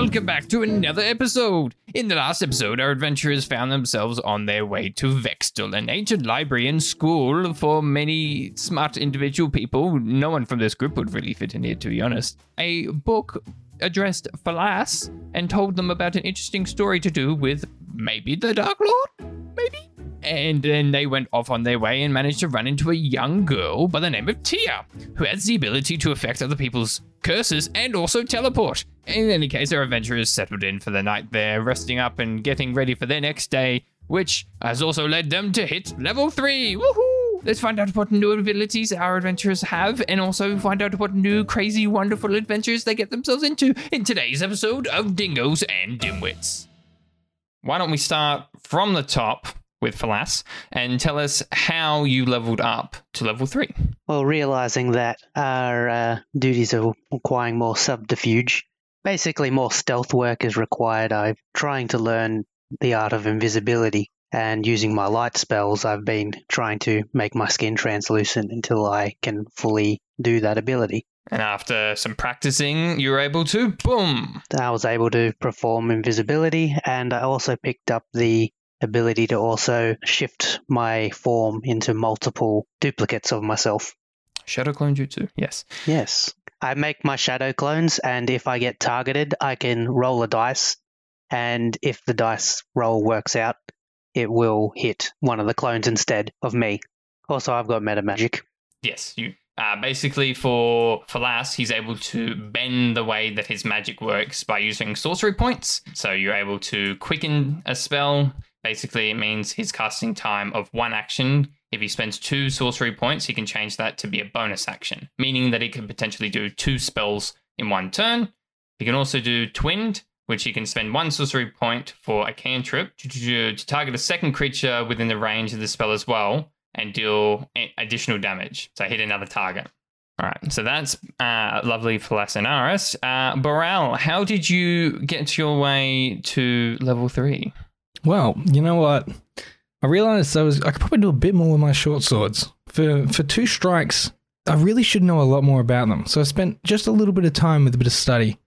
Welcome back to another episode. In the last episode, our adventurers found themselves on their way to Vextel, an ancient library and school for many smart individual people. No one from this group would really fit in here, to be honest. A book addressed Falas and told them about an interesting story to do with maybe the Dark Lord? Maybe? And then they went off on their way and managed to run into a young girl by the name of Tia, who has the ability to affect other people's curses and also teleport. In any case, our adventurers settled in for the night there, resting up and getting ready for their next day, which has also led them to hit level 3. Woohoo! Let's find out what new abilities our adventurers have and also find out what new, crazy, wonderful adventures they get themselves into in today's episode of Dingoes and Dimwits. Why don't we start from the top with Falas and tell us how you leveled up to level 3? Well, realizing that our uh, duties are requiring more subterfuge, basically more stealth work is required. I'm trying to learn the art of invisibility, and using my light spells, I've been trying to make my skin translucent until I can fully do that ability. And after some practicing, you were able to boom. I was able to perform invisibility, and I also picked up the ability to also shift my form into multiple duplicates of myself. Shadow clone jutsu. Yes. Yes. I make my shadow clones, and if I get targeted, I can roll a dice. And if the dice roll works out, it will hit one of the clones instead of me. Also, I've got meta magic. Yes, you. Uh, basically, for Falas, he's able to bend the way that his magic works by using sorcery points. So you're able to quicken a spell. Basically, it means his casting time of one action. If he spends two sorcery points, he can change that to be a bonus action, meaning that he can potentially do two spells in one turn. He can also do Twinned, which he can spend one sorcery point for a cantrip to, target a second creature within the range of the spell as well and deal additional damage. So hit another target. All right, so that's uh, lovely for Lasinaris. Uh, Boral, how did you get your way to level three? Well, you know what? I realized I was I could probably do a bit more with my short swords. For for two strikes, I really should know a lot more about them. So I spent just a little bit of time with a bit of study,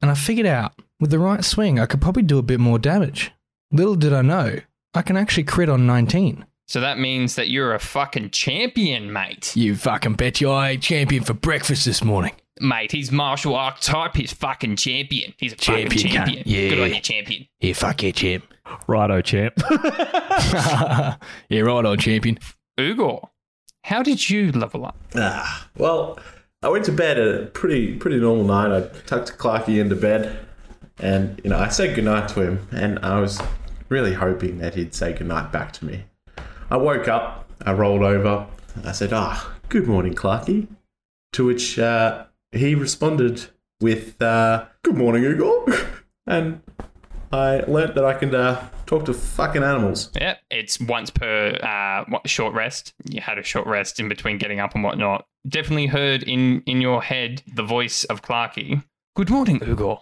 and I figured out with the right swing, I could probably do a bit more damage. Little did I know, I can actually crit on 19. So that means that you're a fucking champion, mate. You fucking bet you I ate champion for breakfast this morning. Mate, he's martial archetype. He's fucking champion. He's a Champion, fucking cunt. champion. Yeah. Good on you, champion. Here, fuck yeah, champ. Righto, champ. yeah, right on, champion. Ugor, how did you level up? Ah, well, I went to bed at a pretty pretty normal night. I tucked Clarky into bed, and you know I said goodnight to him, and I was really hoping that he'd say goodnight back to me. I woke up, I rolled over, and I said, "Ah, good morning, Clarky." To which uh, he responded with, uh, "Good morning, Ugor," and I learnt that I can uh, talk to fucking animals. Yeah, it's once per uh, short rest. You had a short rest in between getting up and whatnot. Definitely heard in in your head the voice of Clarky. Good morning, Ugor.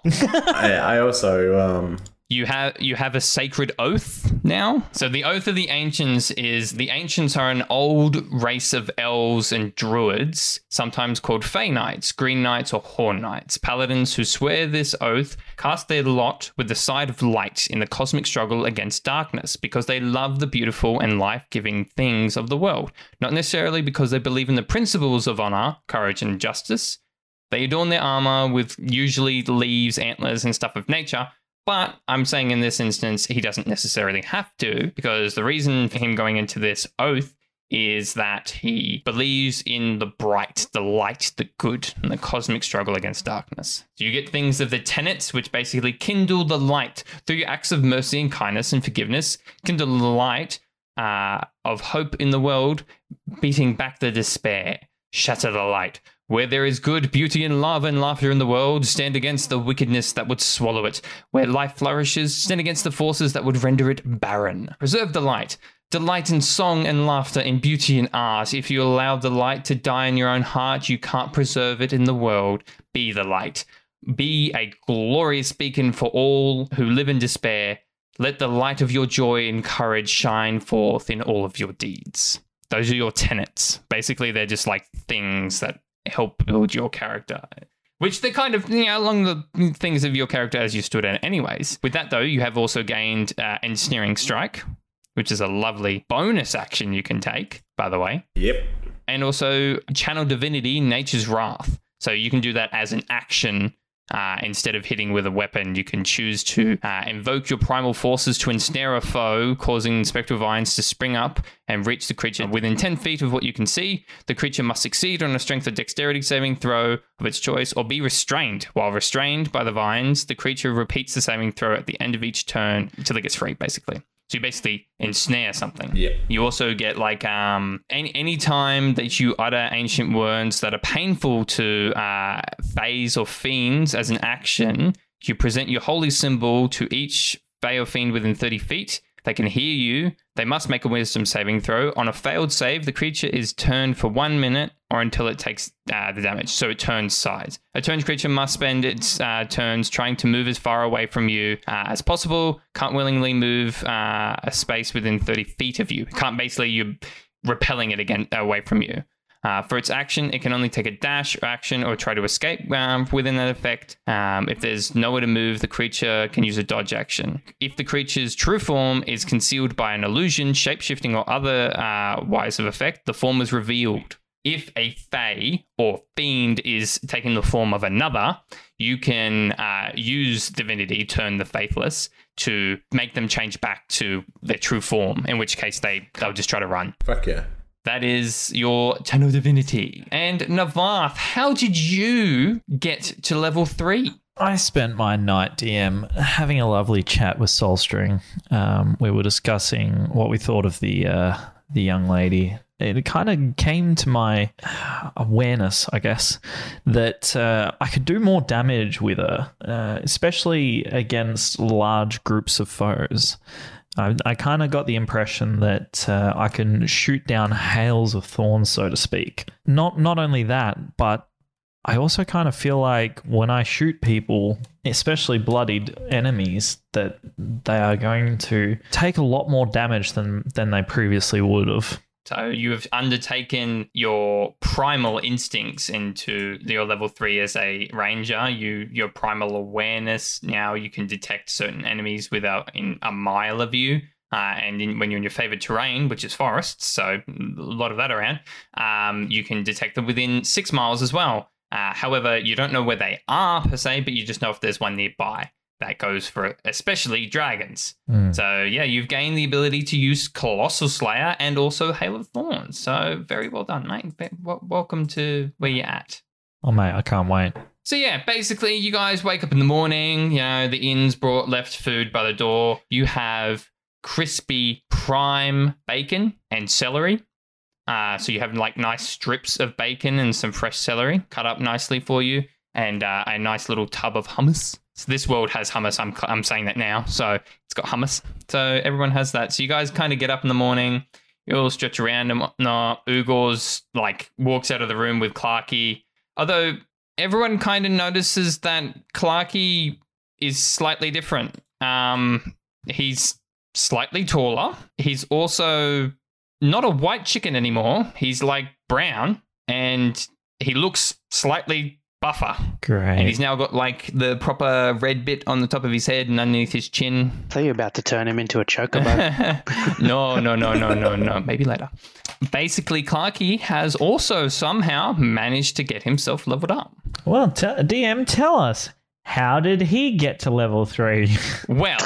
I, I also um, you have you have a sacred oath now. So the oath of the ancients is the ancients are an old race of elves and druids, sometimes called Fey Knights, Green Knights, or Horn Knights, paladins who swear this oath cast their lot with the side of light in the cosmic struggle against darkness because they love the beautiful and life-giving things of the world, not necessarily because they believe in the principles of honor, courage, and justice. They adorn their armor with usually leaves, antlers, and stuff of nature. But I'm saying in this instance, he doesn't necessarily have to, because the reason for him going into this oath is that he believes in the bright, the light, the good, and the cosmic struggle against darkness. So you get things of the tenets, which basically kindle the light through your acts of mercy and kindness and forgiveness, kindle the light uh, of hope in the world, beating back the despair, shatter the light. Where there is good, beauty, and love and laughter in the world, stand against the wickedness that would swallow it. Where life flourishes, stand against the forces that would render it barren. Preserve the light. Delight in song and laughter, in beauty and art. If you allow the light to die in your own heart, you can't preserve it in the world. Be the light. Be a glorious beacon for all who live in despair. Let the light of your joy and courage shine forth in all of your deeds. Those are your tenets. Basically, they're just like things that help build your character. which they're kind of you know along the things of your character as you stood at anyways. With that though, you have also gained uh, ensnaring strike, which is a lovely bonus action you can take. By the way, Yep. and also channel divinity, nature's wrath. So you can do that as an action. Uh, instead of hitting with a weapon, you can choose to uh, invoke your primal forces to ensnare a foe, causing spectral vines to spring up and reach the creature within 10 feet of what you can see. The creature must succeed on a strength or dexterity saving throw of its choice or be restrained. While restrained by the vines, the creature repeats the saving throw at the end of each turn until it gets free, basically. So you basically ensnare something. Yep. You also get like um any any time that you utter ancient words that are painful to uh fays or fiends as an action, you present your holy symbol to each fey or fiend within 30 feet. They can hear you. They must make a wisdom saving throw. On a failed save, the creature is turned for one minute or until it takes uh, the damage. So it turns sides. A turned creature must spend its uh, turns trying to move as far away from you uh, as possible. Can't willingly move uh, a space within 30 feet of you. Can't basically, you're repelling it again away from you. Uh, for its action, it can only take a dash action or try to escape um, within that effect. Um, if there's nowhere to move, the creature can use a dodge action. If the creature's true form is concealed by an illusion, shapeshifting, or other uh, wise of effect, the form is revealed. If a Fey or Fiend is taking the form of another, you can uh, use Divinity, turn the Faithless, to make them change back to their true form, in which case they, they'll just try to run. Fuck yeah. That is your Channel Divinity. And Navath, how did you get to level three? I spent my night DM having a lovely chat with Soulstring. Um, we were discussing what we thought of the uh, the young lady. It kind of came to my awareness, I guess, that uh, I could do more damage with her, uh, especially against large groups of foes. I, I kind of got the impression that uh, I can shoot down hails of thorns, so to speak. Not not only that, but I also kind of feel like when I shoot people, especially bloodied enemies, that they are going to take a lot more damage than than they previously would have. So you have undertaken your primal instincts into your level three as a ranger. You your primal awareness now you can detect certain enemies without in a mile of you. Uh, and in, when you're in your favorite terrain, which is forests, so a lot of that around, um, you can detect them within six miles as well. Uh, however, you don't know where they are per se, but you just know if there's one nearby. That goes for especially dragons. So yeah, you've gained the ability to use Colossus Slayer and also Hail of Thorns. So very well done, mate. Welcome to where you're at. Oh mate, I can't wait. So yeah, basically, you guys wake up in the morning. You know the inn's brought left food by the door. You have crispy prime bacon and celery. Uh, so you have like nice strips of bacon and some fresh celery cut up nicely for you, and uh, a nice little tub of hummus. So this world has hummus. I'm I'm saying that now. So it's got hummus. So everyone has that. So you guys kind of get up in the morning. You all stretch around and whatnot. Ugor's like walks out of the room with Clarky. Although everyone kind of notices that Clarky is slightly different. Um, he's slightly taller. He's also not a white chicken anymore. He's like brown and he looks slightly buffer. Great. And he's now got like the proper red bit on the top of his head and underneath his chin. So you're about to turn him into a chocobo. no, no, no, no, no, no. Maybe later. Basically, Clarky has also somehow managed to get himself leveled up. Well, t- DM, tell us how did he get to level three? Well,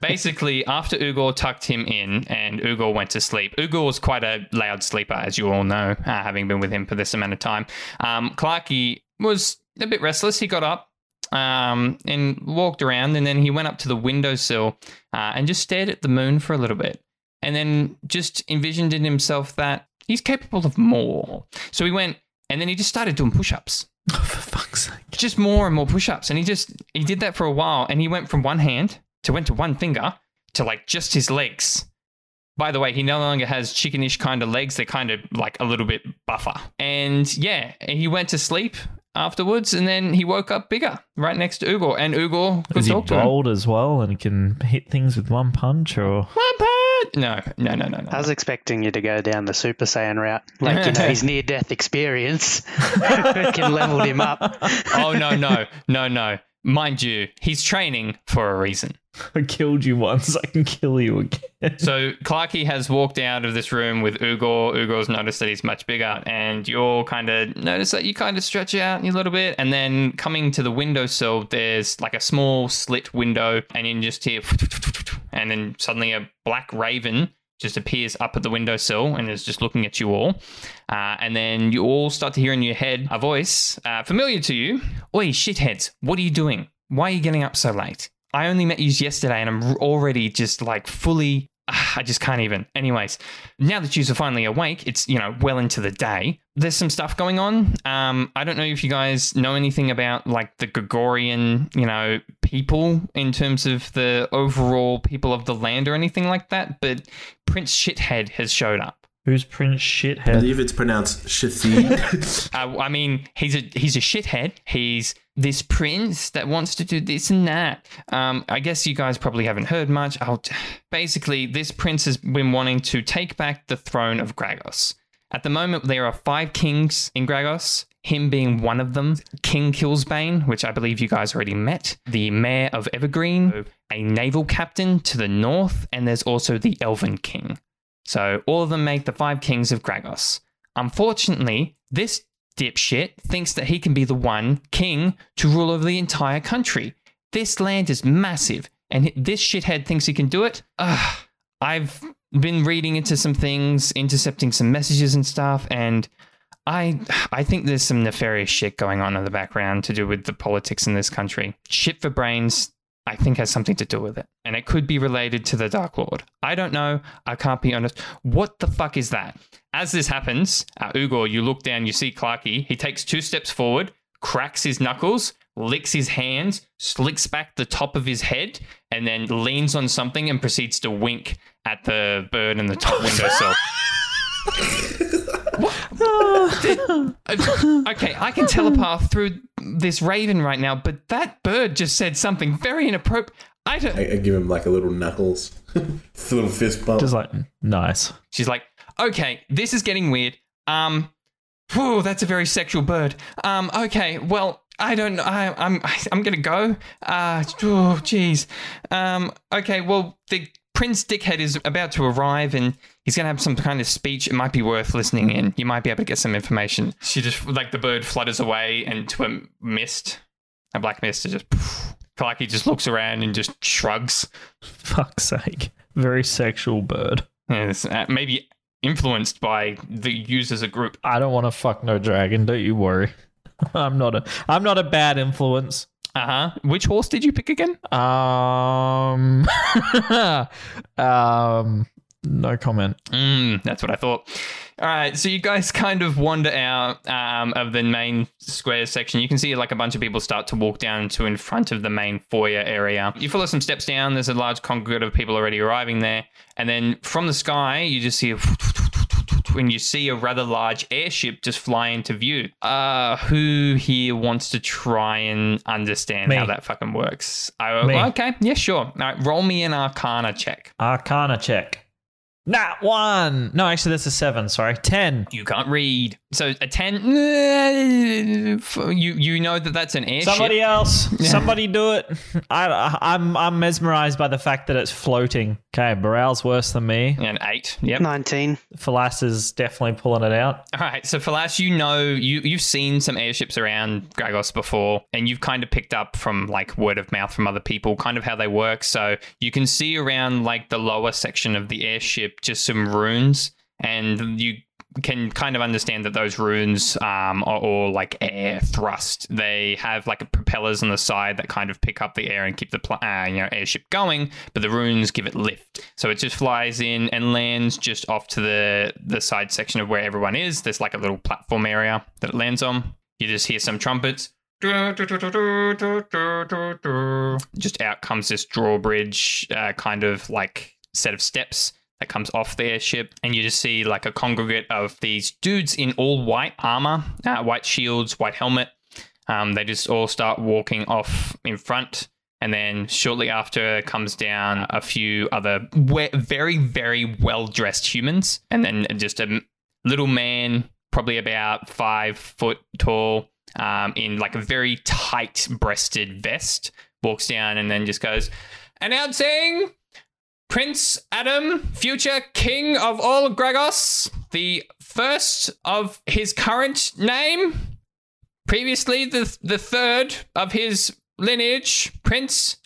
basically, after Ugor tucked him in and Ugor went to sleep, Ugor was quite a loud sleeper, as you all know, uh, having been with him for this amount of time. Um, Clarky was a bit restless. He got up um, and walked around, and then he went up to the windowsill uh, and just stared at the moon for a little bit. And then just envisioned in himself that he's capable of more. So he went, and then he just started doing push ups For fuck's sake. just more and more push-ups and he just he did that for a while and he went from one hand to went to one finger to like just his legs by the way he no longer has chickenish kind of legs they're kind of like a little bit buffer and yeah he went to sleep afterwards and then he woke up bigger right next to ugor and ugor could Is he talk to him bold as well and can hit things with one punch or one punch! No, no, no, no, no. I was expecting you to go down the Super Saiyan route. Like, you know, his near death experience can leveled him up. oh no, no, no, no. Mind you, he's training for a reason. I killed you once. I can kill you again. So Clarky has walked out of this room with Ugor. Ugor's noticed that he's much bigger, and you'll kind of notice that you kind of stretch out a little bit. And then coming to the windowsill, there's like a small slit window, and you just hear, and then suddenly a black raven just appears up at the windowsill and is just looking at you all. Uh, and then you all start to hear in your head a voice uh, familiar to you. Oi, shitheads, what are you doing? Why are you getting up so late? I only met you yesterday and I'm already just like fully. I just can't even. Anyways, now that you are finally awake, it's, you know, well into the day. There's some stuff going on. Um, I don't know if you guys know anything about like the Gregorian, you know, people in terms of the overall people of the land or anything like that, but Prince Shithead has showed up. Who's Prince Shithead? I believe it's pronounced Shathid. Uh, I mean, he's a he's a shithead. He's this prince that wants to do this and that. Um, I guess you guys probably haven't heard much. I'll t- basically, this prince has been wanting to take back the throne of Gragos. At the moment, there are five kings in Gragos. Him being one of them, King Killsbane, which I believe you guys already met, the mayor of Evergreen, a naval captain to the north, and there's also the Elven King. So all of them make the five kings of Gragos. Unfortunately, this dipshit thinks that he can be the one king to rule over the entire country. This land is massive, and this shithead thinks he can do it. Ugh. I've been reading into some things, intercepting some messages and stuff, and I I think there's some nefarious shit going on in the background to do with the politics in this country. Shit for brains, I think has something to do with it. And it could be related to the Dark Lord. I don't know. I can't be honest. What the fuck is that? As this happens, uh, Ugor, you look down, you see Clarky. He takes two steps forward, cracks his knuckles, licks his hands, slicks back the top of his head, and then leans on something and proceeds to wink at the bird in the top windowsill. okay, I can telepath through this raven right now, but that bird just said something very inappropriate. I don't. I, I give him like a little knuckles, a little fist bump. Just like nice. She's like, okay, this is getting weird. Um, whew, that's a very sexual bird. Um, okay, well, I don't know. I, I'm, I'm gonna go. Uh, oh, jeez. Um, okay, well, the Prince Dickhead is about to arrive and he's gonna have some kind of speech. It might be worth listening in. You might be able to get some information. She just, like, the bird flutters away into a mist, a black mist, and just, Clarky just looks around and just shrugs. Fuck's sake. Very sexual bird. And it's, uh, maybe influenced by the users as a group. I don't want to fuck no dragon. Don't you worry. I'm not a. I'm not a bad influence. Uh huh. Which horse did you pick again? Um. um. No comment. Mm, that's what I thought. All right, so you guys kind of wander out um, of the main square section. You can see like a bunch of people start to walk down to in front of the main foyer area. You follow some steps down. There's a large congregate of people already arriving there, and then from the sky you just see a when you see a rather large airship just fly into view. Uh, who here wants to try and understand Me. how that fucking works? I, Me. okay, yeah, sure. All right, roll me an Arcana check. Arcana check. Nat one. No, actually, that's a seven. Sorry, ten. You can't read. So a ten. You you know that that's an airship. Somebody else. Somebody do it. I, I, I'm I'm mesmerized by the fact that it's floating. Okay, Burrell's worse than me. An eight. Yep. 19. Falas is definitely pulling it out. All right. So Falas, you know you you've seen some airships around Gragos before, and you've kind of picked up from like word of mouth from other people, kind of how they work. So you can see around like the lower section of the airship just some runes, and you can kind of understand that those runes um, are all like air thrust. They have like propellers on the side that kind of pick up the air and keep the pl- uh, you know airship going, but the runes give it lift. So it just flies in and lands just off to the the side section of where everyone is. There's like a little platform area that it lands on. You just hear some trumpets. Just out comes this drawbridge, uh, kind of like set of steps that comes off the airship, and you just see like a congregate of these dudes in all white armor, uh, white shields, white helmet. Um, they just all start walking off in front, And then shortly after comes down a few other we- very, very well dressed humans. And then just a little man, probably about five foot tall, um, in like a very tight breasted vest, walks down and then just goes, announcing Prince Adam, future king of all Gragos, the first of his current name, previously the the third of his lineage, Prince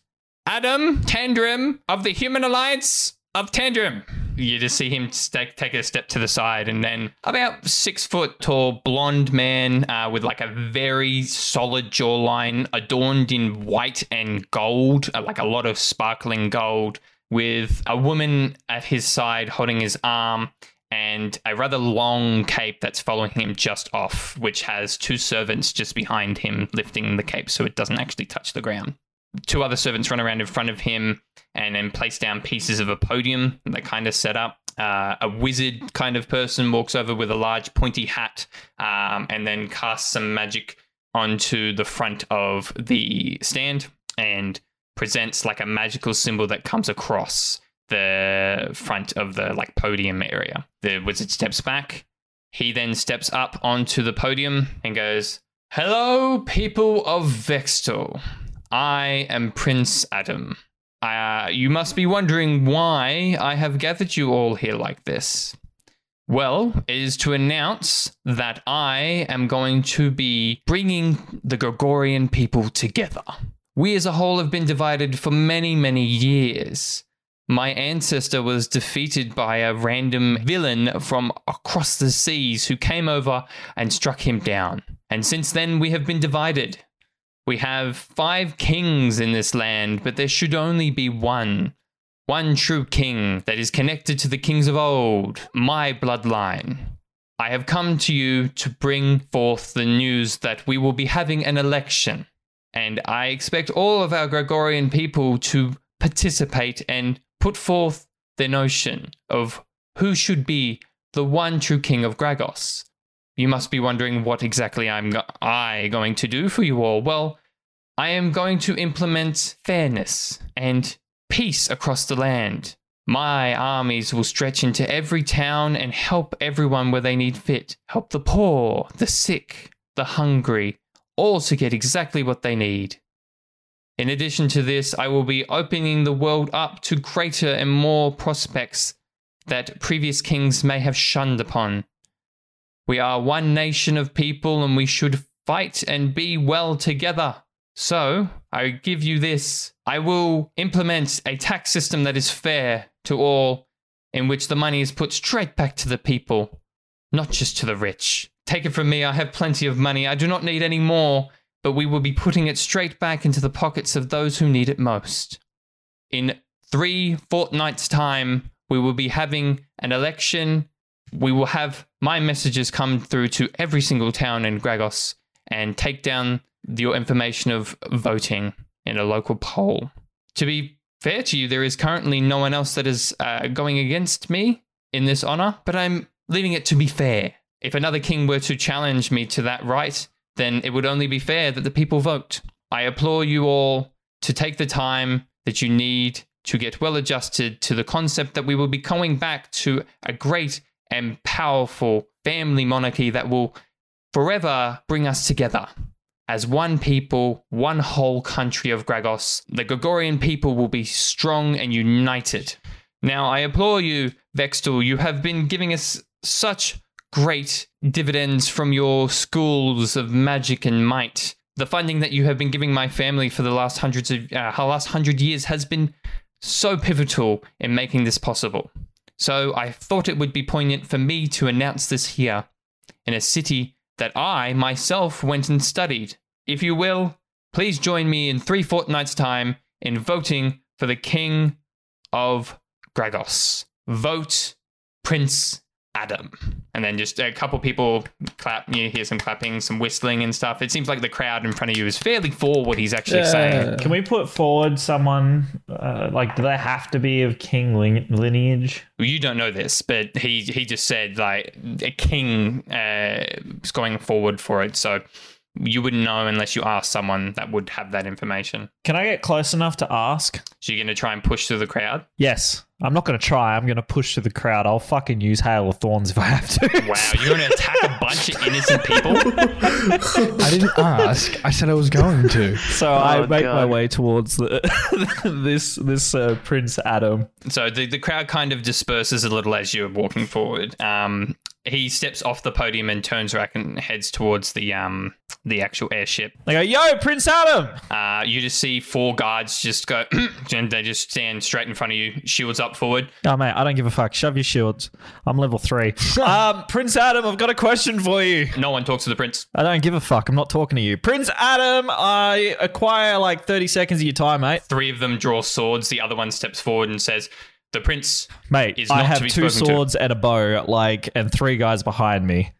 Adam Tandrim of the Human Alliance of Tandrim. You just see him take, take a step to the side, and then about six foot tall blonde man uh, with like a very solid jawline, adorned in white and gold, uh, like a lot of sparkling gold, with a woman at his side holding his arm and a rather long cape that's following him just off, which has two servants just behind him lifting the cape so it doesn't actually touch the ground. Two other servants run around in front of him and then place down pieces of a podium that kind of set up. Uh, a wizard kind of person walks over with a large pointy hat um, and then casts some magic onto the front of the stand and presents like a magical symbol that comes across the front of the like podium area. The wizard steps back. He then steps up onto the podium and goes, "Hello, people of Vextel. I am Prince Adam. Uh, you must be wondering why I have gathered you all here like this. Well, it is to announce that I am going to be bringing the Gregorian people together. We as a whole have been divided for many, many years. My ancestor was defeated by a random villain from across the seas who came over and struck him down. And since then, we have been divided. We have five kings in this land, but there should only be one. One true king that is connected to the kings of old, my bloodline. I have come to you to bring forth the news that we will be having an election, and I expect all of our Gregorian people to participate and put forth their notion of who should be the one true king of Gragos. You must be wondering what exactly I'm go- I going to do for you all. Well, I am going to implement fairness and peace across the land. My armies will stretch into every town and help everyone where they need fit. Help the poor, the sick, the hungry, all to get exactly what they need. In addition to this, I will be opening the world up to greater and more prospects that previous kings may have shunned upon. We are one nation of people and we should fight and be well together. So, I give you this. I will implement a tax system that is fair to all, in which the money is put straight back to the people, not just to the rich. Take it from me, I have plenty of money. I do not need any more, but we will be putting it straight back into the pockets of those who need it most. In three fortnights' time, we will be having an election. We will have my messages come through to every single town in Gragos and take down your information of voting in a local poll. To be fair to you, there is currently no one else that is uh, going against me in this honor, but I'm leaving it to be fair. If another king were to challenge me to that right, then it would only be fair that the people vote. I implore you all to take the time that you need to get well adjusted to the concept that we will be coming back to a great and powerful family monarchy that will forever bring us together. As one people, one whole country of Gragos, the Gregorian people will be strong and united. Now, I implore you, Vextel, you have been giving us such great dividends from your schools of magic and might. The funding that you have been giving my family for the last hundreds of uh, last hundred years has been so pivotal in making this possible. So I thought it would be poignant for me to announce this here in a city that I myself went and studied. If you will, please join me in three fortnights' time in voting for the King of Gragos. Vote Prince Adam. And then just a couple people clap. You hear some clapping, some whistling and stuff. It seems like the crowd in front of you is fairly for what he's actually saying. Can we put forward someone uh, like do they have to be of king lineage? Well, you don't know this, but he he just said like a king uh, is going forward for it. So you wouldn't know unless you ask someone that would have that information. Can I get close enough to ask? So you're going to try and push through the crowd. Yes. I'm not going to try. I'm going to push through the crowd. I'll fucking use Hail of Thorns if I have to. Wow, you're going to attack a bunch of innocent people. I didn't ask. I said I was going to. So I Oh, make my way towards the this this uh, Prince Adam. So the, the crowd kind of disperses a little as you're walking forward. Um, he steps off the podium and turns back and heads towards the um the actual airship. They go, "Yo, Prince Adam!" Uh, you just see four guards just go, and they just stand straight in front of you, shields up forward. Oh mate, I don't give a fuck. Shove your shields. I'm level three. um, Prince Adam, I've got a question for you. No one talks to the prince. I don't give a fuck. I'm not talking to you, Prince Adam. I acquire like 30 seconds of your time, mate. Three of them draw swords. The other one steps forward and says, "The prince." Mate, Is I not to have be two spoken to. swords and a bow, like, and three guys behind me,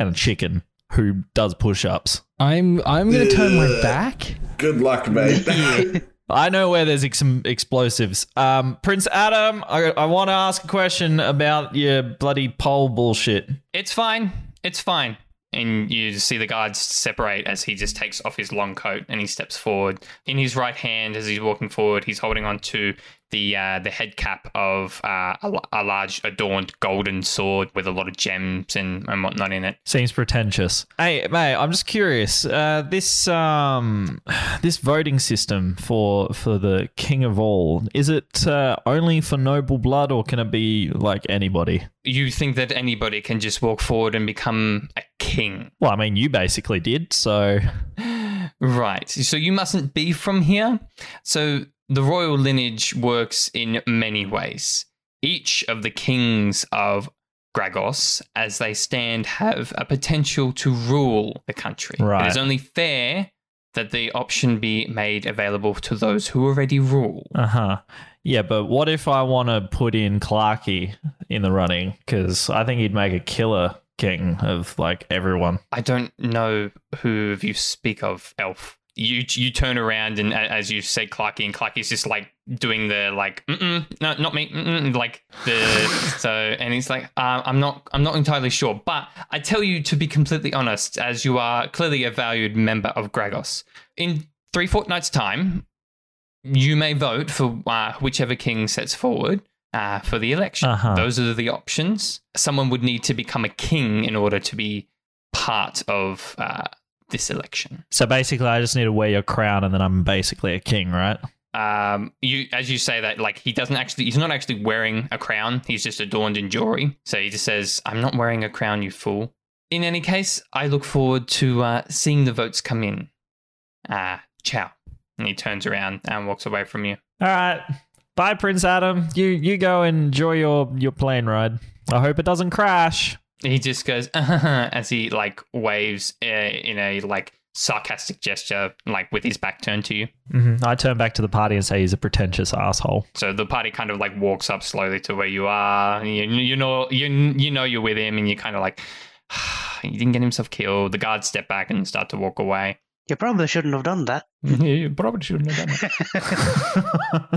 and a chicken who does push-ups. I'm I'm gonna turn my back. Good luck, mate. I know where there's ex- some explosives. Um, Prince Adam, I, I want to ask a question about your bloody pole bullshit. It's fine. It's fine. And you see the guards separate as he just takes off his long coat and he steps forward. In his right hand, as he's walking forward, he's holding on to the uh, the head cap of uh, a, a large adorned golden sword with a lot of gems and, and whatnot in it. Seems pretentious. Hey, mate, I'm just curious. Uh, this um, this voting system for for the king of all is it uh, only for noble blood, or can it be like anybody? You think that anybody can just walk forward and become a king. Well, I mean, you basically did. So Right. So you mustn't be from here. So the royal lineage works in many ways. Each of the kings of Gragos, as they stand, have a potential to rule the country. Right. It is only fair that the option be made available to those who already rule. Uh huh. Yeah, but what if I want to put in Clarky in the running? Because I think he'd make a killer king of like everyone. I don't know who you speak of, Elf. You you turn around and as you say Clarky, and Clarky's just like doing the like, mm no, not me, mm-mm, like the so, and he's like, uh, I'm not, I'm not entirely sure, but I tell you to be completely honest, as you are clearly a valued member of Gragos. In three fortnights' time, you may vote for uh, whichever king sets forward. Uh, for the election, Uh-huh. those are the options. Someone would need to become a king in order to be part of uh, this election. So basically, I just need to wear your crown, and then I'm basically a king, right? Um, you as you say that, like he doesn't actually, he's not actually wearing a crown. He's just adorned in jewelry. So he just says, "I'm not wearing a crown, you fool." In any case, I look forward to uh, seeing the votes come in. Ah, ciao. And he turns around and walks away from you. All right. Bye, Prince Adam. You you go and enjoy your your plane ride. I hope it doesn't crash. He just goes as he like waves uh, in a like sarcastic gesture, like with his back turned to you. hmm I turn back to the party and say he's a pretentious asshole. So the party kind of like walks up slowly to where you are. You, you know, you you know you're with him, and you're kind of like he didn't get himself killed. The guards step back and start to walk away. You probably shouldn't have done that. you probably shouldn't have done that.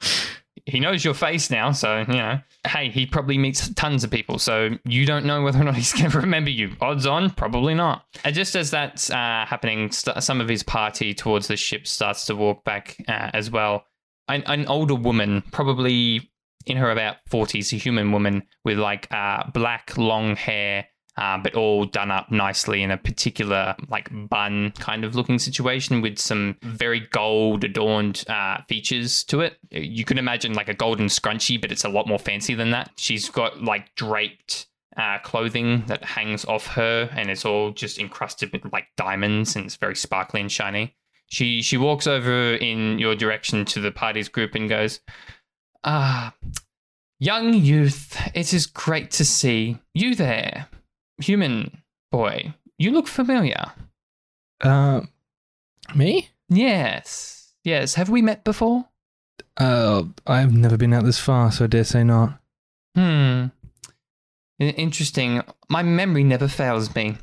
he knows your face now, so you know. Hey, he probably meets tons of people, so you don't know whether or not he's going to remember you. Odds on, probably not. And just as that's uh, happening, st- some of his party towards the ship starts to walk back uh, as well. An, an older woman, probably in her about forties, a human woman with like uh, black long hair. Uh, but all done up nicely in a particular like bun kind of looking situation with some very gold adorned uh, features to it. You can imagine like a golden scrunchie, but it's a lot more fancy than that. She's got like draped uh, clothing that hangs off her, and it's all just encrusted with like diamonds, and it's very sparkly and shiny. She she walks over in your direction to the party's group and goes, "Ah, young youth, it is great to see you there, human boy. You look familiar. Uh, me? Yes, yes. Have we met before? Uh, I've never been out this far, so I dare say not. Hmm. Interesting. My memory never fails me.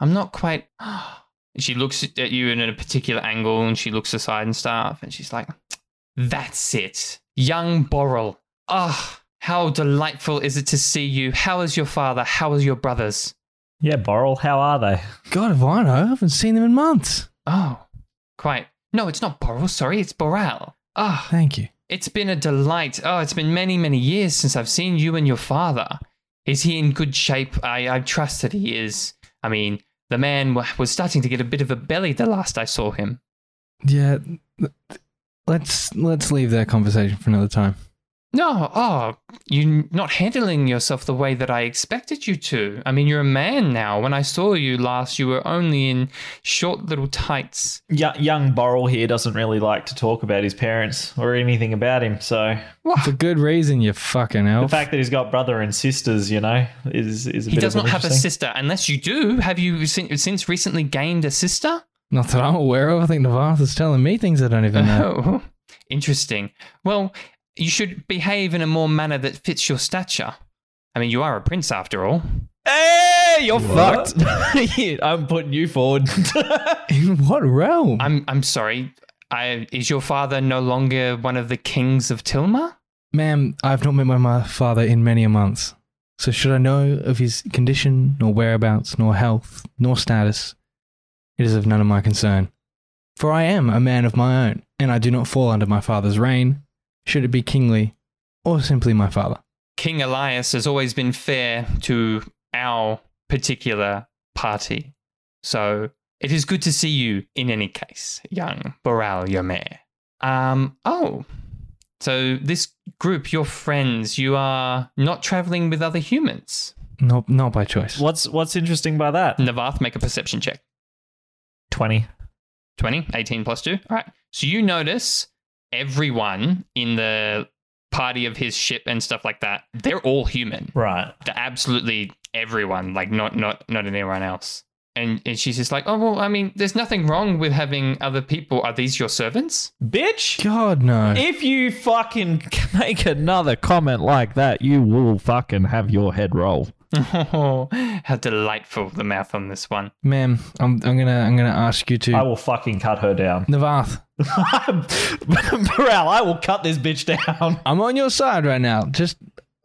I'm not quite. She looks at you in a particular angle and she looks aside and stuff and she's like, That's it. Young Borrel. Ah, how delightful is it to see you. How is your father? How is your brothers? Yeah, Boral, how are they? God, if I know, I haven't seen them in months. Oh, quite. No, it's not Boral. Sorry, it's Boral. Ah, Thank you. it's been a delight. Oh, it's been many, many years since I've seen you and your father. Is he in good shape? I, I trust that he is. I mean, the man wa- was starting to get a bit of a belly the last I saw him. Yeah, let's let's leave that conversation for another time. No, oh, you're not handling yourself the way that I expected you to. I mean, you're a man now. When I saw you last, you were only in short little tights. Y- young Boral here doesn't really like to talk about his parents or anything about him. So For good reason, you fucking out. the fact that he's got brother and sisters, you know, is is a He bit does not have a sister, unless you do. Have you since recently gained a sister? Not that I'm aware of. I think Navartha's telling me things I don't even know. Oh, interesting. Well, you should behave in a more manner that fits your stature. I mean, you are a prince after all. Hey, you're What? fucked. I'm putting you forward. in what realm? I'm I'm sorry. I, is your father no longer one of the kings of Tilma? Ma'am, I've not met my father in many a month. So should I know of his condition, nor whereabouts, nor health, nor status, it is of none of my concern. For I am a man of my own, and I do not fall under my father's reign, should it be kingly, or simply my father. King Elias has always been fair to our particular party. So it is good to see you in any case, young Boral Yomer. Um, oh, so this group, your friends, you are not traveling with other humans. No, not by choice. what's what's interesting by that? Navath, make a perception check. Twenty. 20, 18 plus 2. All right. So you notice everyone in the party of his ship and stuff like that, they're all human. Right. They're absolutely everyone, like not not not anyone else. And, and she's just like, oh well, I mean, there's nothing wrong with having other people. Are these your servants? Bitch. God, no. If you fucking make another comment like that, you will fucking have your head roll. Oh, how delightful the mouth on this one. Ma'am, I'm, I'm gonna I'm gonna ask you to. I will fucking cut her down. Navath. Morale, I will cut this bitch down. I'm on your side right now. Just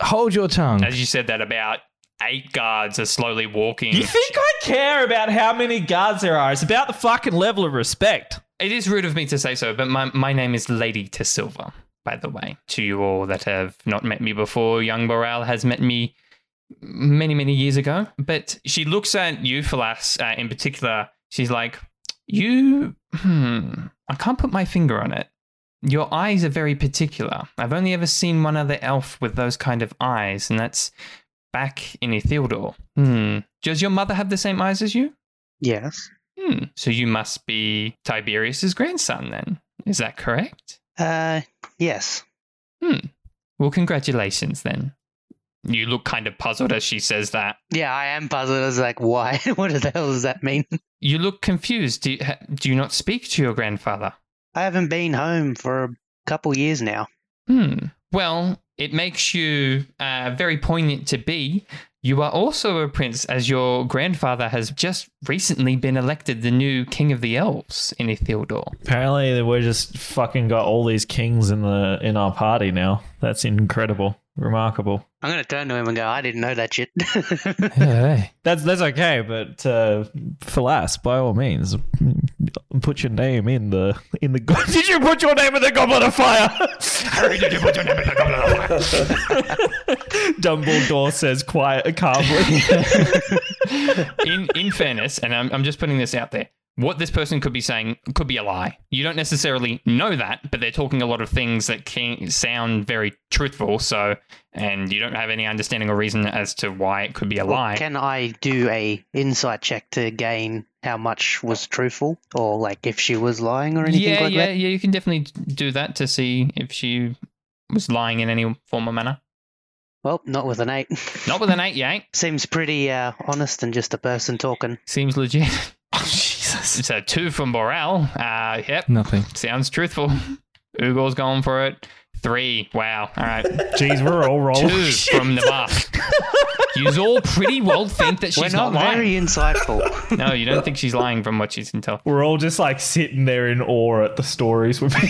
hold your tongue. As you said that, about eight guards are slowly walking. You think I care about how many guards there are? It's about the fucking level of respect. It is rude of me to say so, but my, my name is Lady Tessilva, by the way. To you all that have not met me before, young Boral has met me many, many years ago. But she looks at you, Falas, uh, in particular. She's like, You, hmm, I can't put my finger on it. Your eyes are very particular. I've only ever seen one other elf with those kind of eyes, and that's back in Ithildor. Hmm. Does your mother have the same eyes as you? Yes. Hmm. So you must be Tiberius's grandson then. Is that correct? Uh, yes. Hmm. Well, congratulations then. You look kind of puzzled as she says that. Yeah, I am puzzled. I was like, why? what the hell does that mean? You look confused. Do you, ha- do you not speak to your grandfather? I haven't been home for a couple years now. Hmm. Well, it makes you uh, very poignant to be. You are also a prince, as your grandfather has just recently been elected the new king of the elves in Ithildor. Apparently, we're just fucking got all these kings in the in our party now. That's incredible, remarkable. I'm gonna turn to him and go, I didn't know that shit. Yeah, hey. That's that's okay, but uh, Falas, by all means, put your name in the in the. go- Did you put your name in the goblet of fire? Harry, did you put your name in the goblet of fire? Dumbledore says quiet, calmly. in in fairness, and I'm, I'm just putting this out there, what this person could be saying could be a lie. You don't necessarily know that, but they're talking a lot of things that can sound very truthful. So, and you don't have any understanding or reason as to why it could be a lie. Can I do a insight check to gain how much was truthful, or like if she was lying or anything yeah, like yeah, that? yeah. You can definitely do that to see if she was lying in any form or manner. Well, not with an eight. Not with an eight, you ain't. Seems pretty uh, honest and just a person talking. Seems legit. Jesus! It's a two from Boral. Uh, yep, Nothing. sounds truthful. Ugor's going for it. Three. Wow. All right. Jeez, we're all rolling. Two oh, from Navarre. You all pretty well think that she's We're she's not, not, lying. very insightful. No, you don't think she's lying from what she's can tell. We're all just like sitting there in awe at the stories we've been.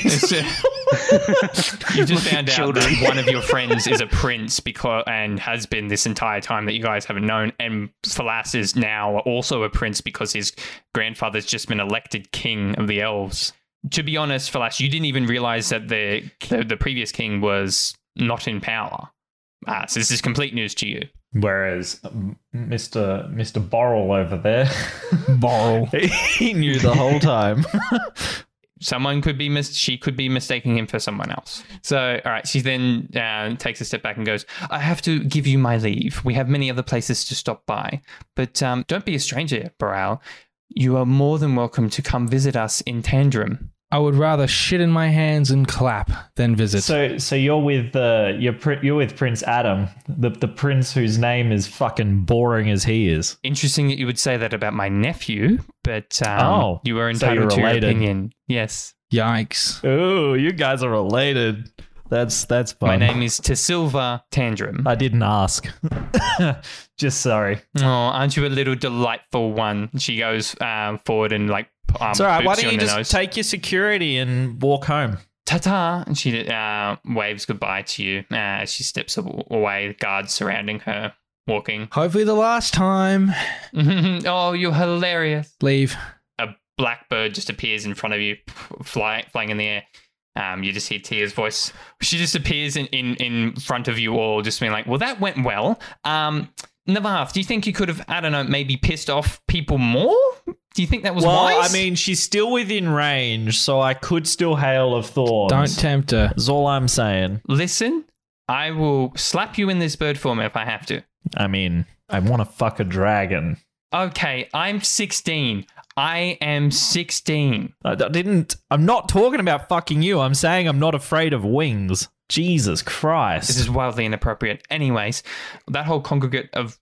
You just found out Children. that one of your friends is a prince because and has been this entire time that you guys haven't known, and Falas is now also a prince because his grandfather's just been elected king of the elves. To be honest, Falas, you didn't even realize that the the, the previous king was not in power. Uh, so this is complete news to you. Whereas um, Mr. Mr. Borrell over there, Borrow. he knew the whole time. someone could be mis- she could be mistaking him for someone else. So, all right, she then uh, takes a step back and goes, "I have to give you my leave. We have many other places to stop by, but um, don't be a stranger, Boral. You are more than welcome to come visit us in Tandrim." I would rather shit in my hands and clap than visit. so, so you're with uh, you're you're with Prince Adam, the the prince whose name is fucking boring as he is. Interesting that you would say that about my nephew, but um, Oh, you were entitled you're to your related. opinion. Yes, Yikes. Oh, you guys are related. That's that's fun. my name is Tasilva Tandrim. I didn't ask. Just sorry. Oh, aren't you a little delightful one? She goes um, forward and like. Um, It's all right. Why don't on you just nose. take your security and walk home? ta-ta and she uh, waves goodbye to you uh, as she steps away guards surrounding her walking Hopefully the last time. oh you're hilarious Leave. a blackbird just appears in front of you fly, flying in the air um, you just hear Tia's voice. She just appears in, in, in front of you all, just being like, well, that went well. Um, Navath, do you think you could have, I don't know, maybe pissed off people more? Do you think that was well, wise? I mean, she's still within range, so I could still hail of thorns. Don't tempt her. That's all I'm saying. listen, I will slap you in this bird form if I have to. I mean, I want to fuck a dragon. Okay, I'm 16. I am 16. I didn't. I'm not talking about fucking you. I'm saying I'm not afraid of wings. Jesus Christ. This is wildly inappropriate. Anyways, that whole congregate of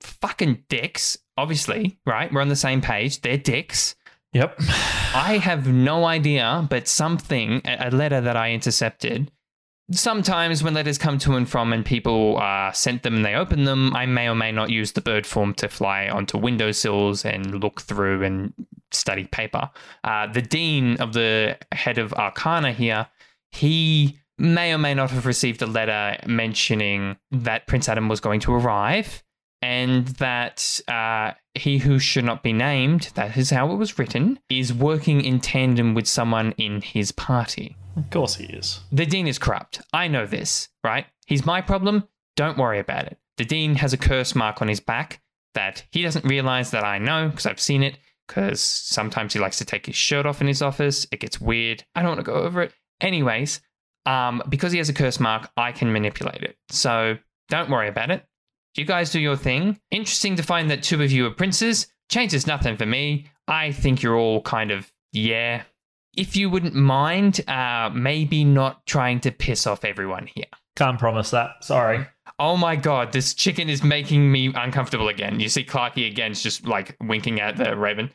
fucking dicks, obviously, right? We're on the same page. They're dicks. yep. I have no idea, but something, a letter that I intercepted. Sometimes when letters come to and from and people uh, sent them and they open them, I may or may not use the bird form to fly onto windowsills and look through and study paper. Uh, the dean of the head of Arcana here, he may or may not have received a letter mentioning that Prince Adam was going to arrive and that uh, he who should not be named, that is how it was written, is working in tandem with someone in his party. Of course he is. The dean is corrupt. I know this, right? He's my problem. Don't worry about it. The dean has a curse mark on his back that he doesn't realize that I know because I've seen it. Because sometimes he likes to take his shirt off in his office. It gets weird. I don't want to go over it. Anyways, um, because he has a curse mark, I can manipulate it. So don't worry about it. You guys do your thing. Interesting to find that two of you are princes. Changes nothing for me. I think you're all kind of, yeah. If you wouldn't mind, uh, maybe not trying to piss off everyone here. Can't promise that. Sorry. Oh my god, this chicken is making me uncomfortable again. You see Clarky again's just like winking at the raven.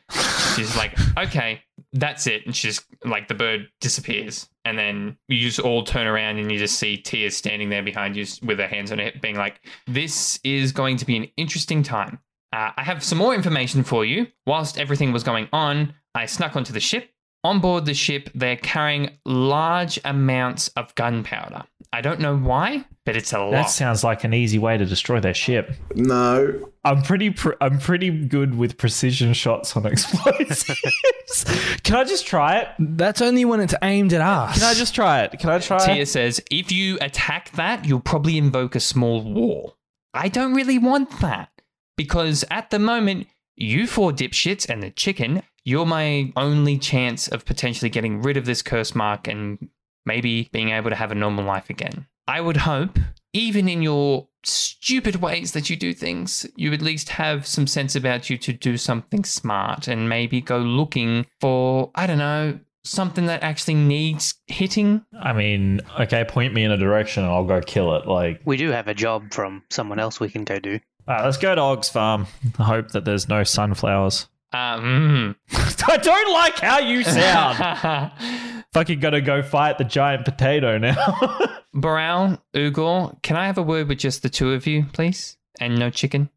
She's like, okay, that's it. And she's like, the bird disappears. And then you just all turn around and you just see Tia standing there behind you with her hands on hip, being like, this is going to be an interesting time. Uh, I have some more information for you. Whilst everything was going on, I snuck onto the ship. On board the ship, they're carrying large amounts of gunpowder. I don't know why, but it's a lot. That sounds like an easy way to destroy their ship. No. I'm pretty. Pr- I'm pretty good with precision shots on explosives. Can I just try it? That's only when it's aimed at us. Can I just try it? Can I try? It? Tia says, if you attack that, you'll probably invoke a small war. I don't really want that because at the moment, you four dipshits and the chicken, you're my only chance of potentially getting rid of this curse mark and maybe being able to have a normal life again. I would hope, even in your stupid ways that you do things, you at least have some sense about you to do something smart and maybe go looking for, I don't know, something that actually needs hitting I mean, okay, point me in a direction and I'll go kill it. Like, We do have a job from someone else we can go do. all right, let's go to Og's farm. I hope that there's no sunflowers. Um, I don't like how you sound. Fucking gotta go fight the giant potato now. Brown, Ugor, can I have a word with just the two of you, please? And no chicken.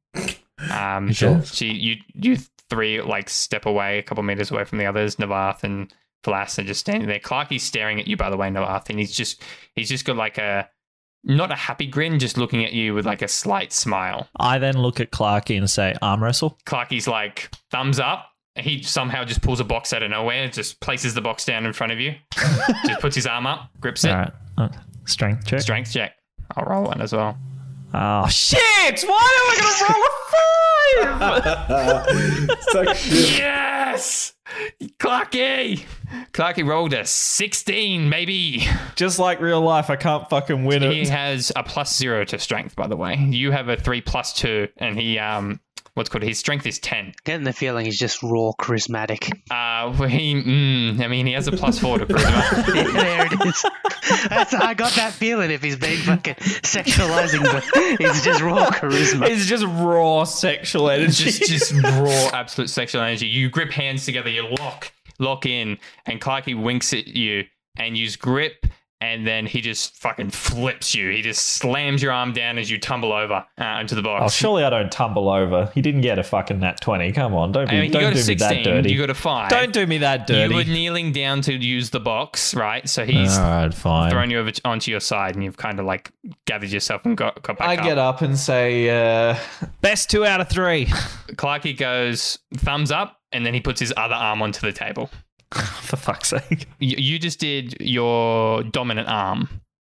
Um, Sure. She, you, you three like step away, a couple meters away from the others, Navath and Falas are just standing there. Clarky's staring at you, by the way, Navath, and he's just he's just got like a not a happy grin, just looking at you with like a slight smile. I then look at Clarky and say, arm wrestle. Clarky's like thumbs up. He somehow just pulls a box out of nowhere, just places the box down in front of you, just puts his arm up, grips it. All right. Uh, strength check. Strength check. I'll roll one as well. Oh, shit! Why am I going to roll a five? so shit. Yes! Clarky! Clarky rolled a 16, maybe. Just like real life, I can't fucking win He it. He has a plus zero to strength, by the way. You have a three plus two, and he, um, what's called, his strength is 10. Getting the feeling he's just raw charismatic. Uh, well, he, mm, I mean, he has a plus four to charisma. there it is. That's, I got that feeling if he's been fucking sexualizing, but he's just raw charisma. It's just raw sexual energy. just, just raw, absolute sexual energy. You grip hands together, you lock, lock in, and Clarky winks at you, and you grip, and then he just fucking flips you. He just slams your arm down as you tumble over uh, into the Oh, box. surely I don't tumble over. He didn't get a fucking nat 20. Come on. Don't be, I mean, you don't got do a me that 16, dirty. you got a 5. don't do me that dirty. You were kneeling down to use the box, right? So he's All right, fine. thrown you over t- onto your side, and you've kind of like gathered yourself and got, got back I up. get up and say, uh, best two out of three. Clarky goes thumbs up, and then he puts his other arm onto the table. For fuck's sake. you, you just did your dominant arm.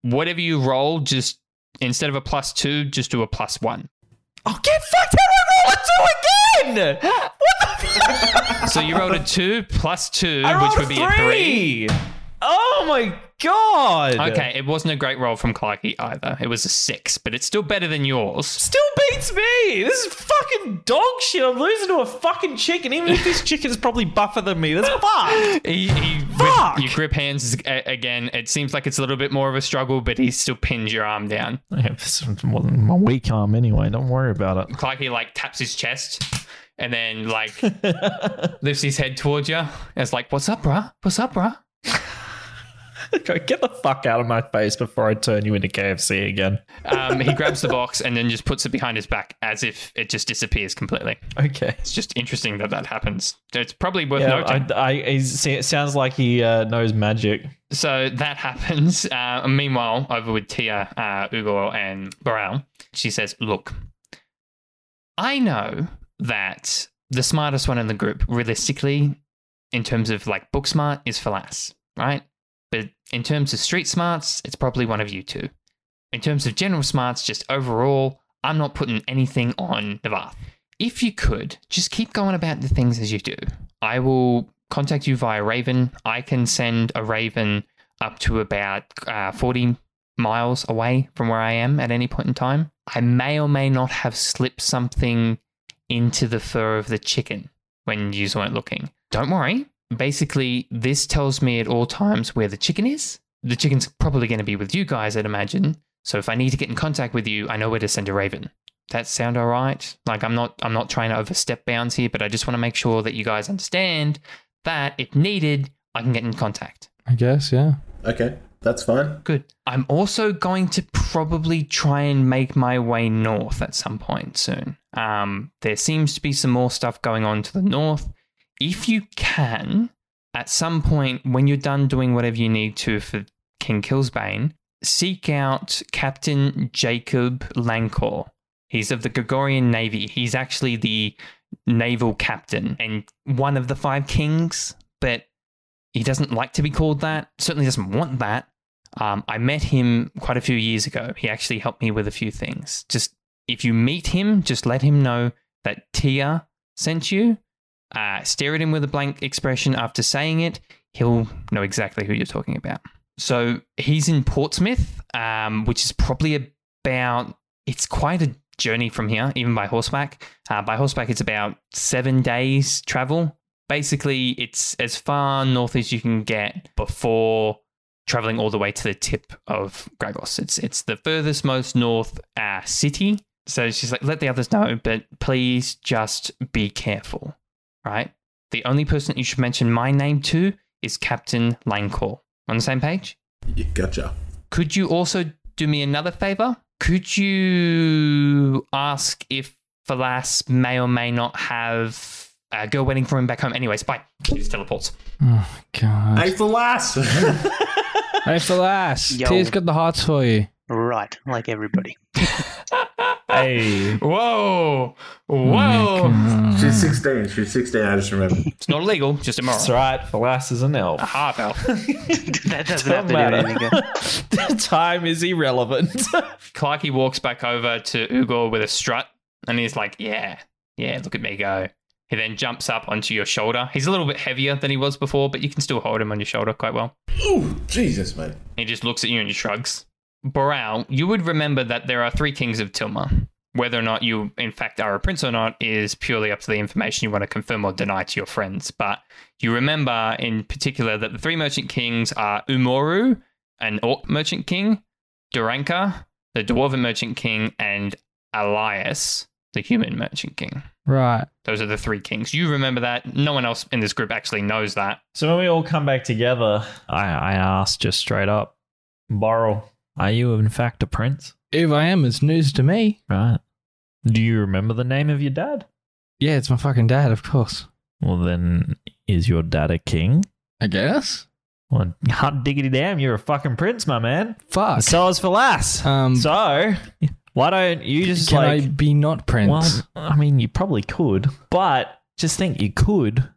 Whatever you roll, just instead of a plus two, just do a plus one. Oh, get fucked! How do I roll a two again? What the fuck? So you rolled a two plus two, I rolled which would be a three. Oh my god. Okay, it wasn't a great roll from Clarky either. It was a six, but it's still better than yours. Still beats me. This is fucking dog shit. I'm losing to a fucking chicken, even if this chicken is probably buffer than me. That's fucked. He, he Fuck! you grip hands again. It seems like it's a little bit more of a struggle, but he still pins your arm down. Yeah, this wasn't my weak arm anyway. Don't worry about it. Clarky like taps his chest and then like lifts his head towards you. And it's like, "What's up, bruh? What's up, bruh?" Go get the fuck out of my face before I turn you into KFC again. Um, he grabs the box and then just puts it behind his back as if it just disappears completely. Okay. It's just interesting that that happens. It's probably worth Yeah, noting. I, I, it sounds like he uh, knows magic. so that happens. Uh, meanwhile, over with Tia, uh, Ugor, and Burrell, she says, Look, I know that the smartest one in the group, realistically, in terms of like book smart, is Falas, right? In terms of street smarts, it's probably one of you two. In terms of general smarts, just overall, I'm not putting anything on Navath. If you could, just keep going about the things as you do. I will contact you via Raven. I can send a Raven up to about uh, 40 miles away from where I am at any point in time. I may or may not have slipped something into the fur of the chicken when you weren't looking. Don't worry. Basically, this tells me at all times where the chicken is. The chicken's probably going to be with you guys, I'd imagine. So if I need to get in contact with you, I know where to send a raven. That sound all right? Like I'm not I'm not trying to overstep bounds here, but I just want to make sure that you guys understand that if needed, I can get in contact. I guess, yeah. Okay, that's fine. Good. I'm also going to probably try and make my way north at some point soon. Um, there seems to be some more stuff going on to the north. If you can, at some point when you're done doing whatever you need to for King Killsbane, seek out Captain Jacob Lancor. He's of the Gregorian Navy. He's actually the naval captain and one of the five kings, but he doesn't like to be called that. Certainly doesn't want that. Um, I met him quite a few years ago. He actually helped me with a few things. Just if you meet him, just let him know that Tia sent you. Uh, stare at him with a blank expression after saying it. He'll know exactly who you're talking about. So he's in Portsmouth, um, which is probably about. It's quite a journey from here, even by horseback. Uh, by horseback, it's about seven days travel. Basically, it's as far north as you can get before traveling all the way to the tip of Gragos. It's it's the furthest most north uh, city. So she's like, let the others know, but please just be careful, right? The only person you should mention my name to is Captain Lancor. On the same page? You gotcha. Could you also do me another favor? Could you ask if Falas may or may not have a girl waiting for him back home. Anyways, bye. He just teleports. Oh, God. Hey, for last. Hey, for last. Yo. Tia's got the hearts for you. Right, like everybody. Hey. Whoa! Oh Whoa! God. She's 16. She's 16. I just remember. it's not illegal, just immoral. That's right. Falas is an elf. A half elf. that doesn't have Don't to do anything. the time is irrelevant. Clarky walks back over to Ugor with a strut, and he's like, "Yeah, yeah, look at me go." He then jumps up onto your shoulder. He's a little bit heavier than he was before, but you can still hold him on your shoulder quite well. Ooh, Jesus, mate. He just looks at you and he shrugs. Boral, you would remember that there are three kings of Tilma. Whether or not you, in fact, are a prince or not is purely up to the information you want to confirm or deny to your friends. But you remember in particular that the three merchant kings are Umoru, an orc merchant king, Duranka, the dwarven merchant king, and Elias, the human merchant king. Right. Those are the three kings. You remember that. No one else in this group actually knows that. so when we all come back together, I, I asked just straight up, Borrel, are you in fact a prince? If I am, it's news to me. Right. Do you remember the name of your dad? Yeah, it's my fucking dad, of course. Well, then, is your dad a king? I guess. Well, hot diggity damn, you're a fucking prince, my man. Fuck. So is Falas. Um, so, why don't you just can like. I be not prince? Well, I mean, you probably could, but just think you could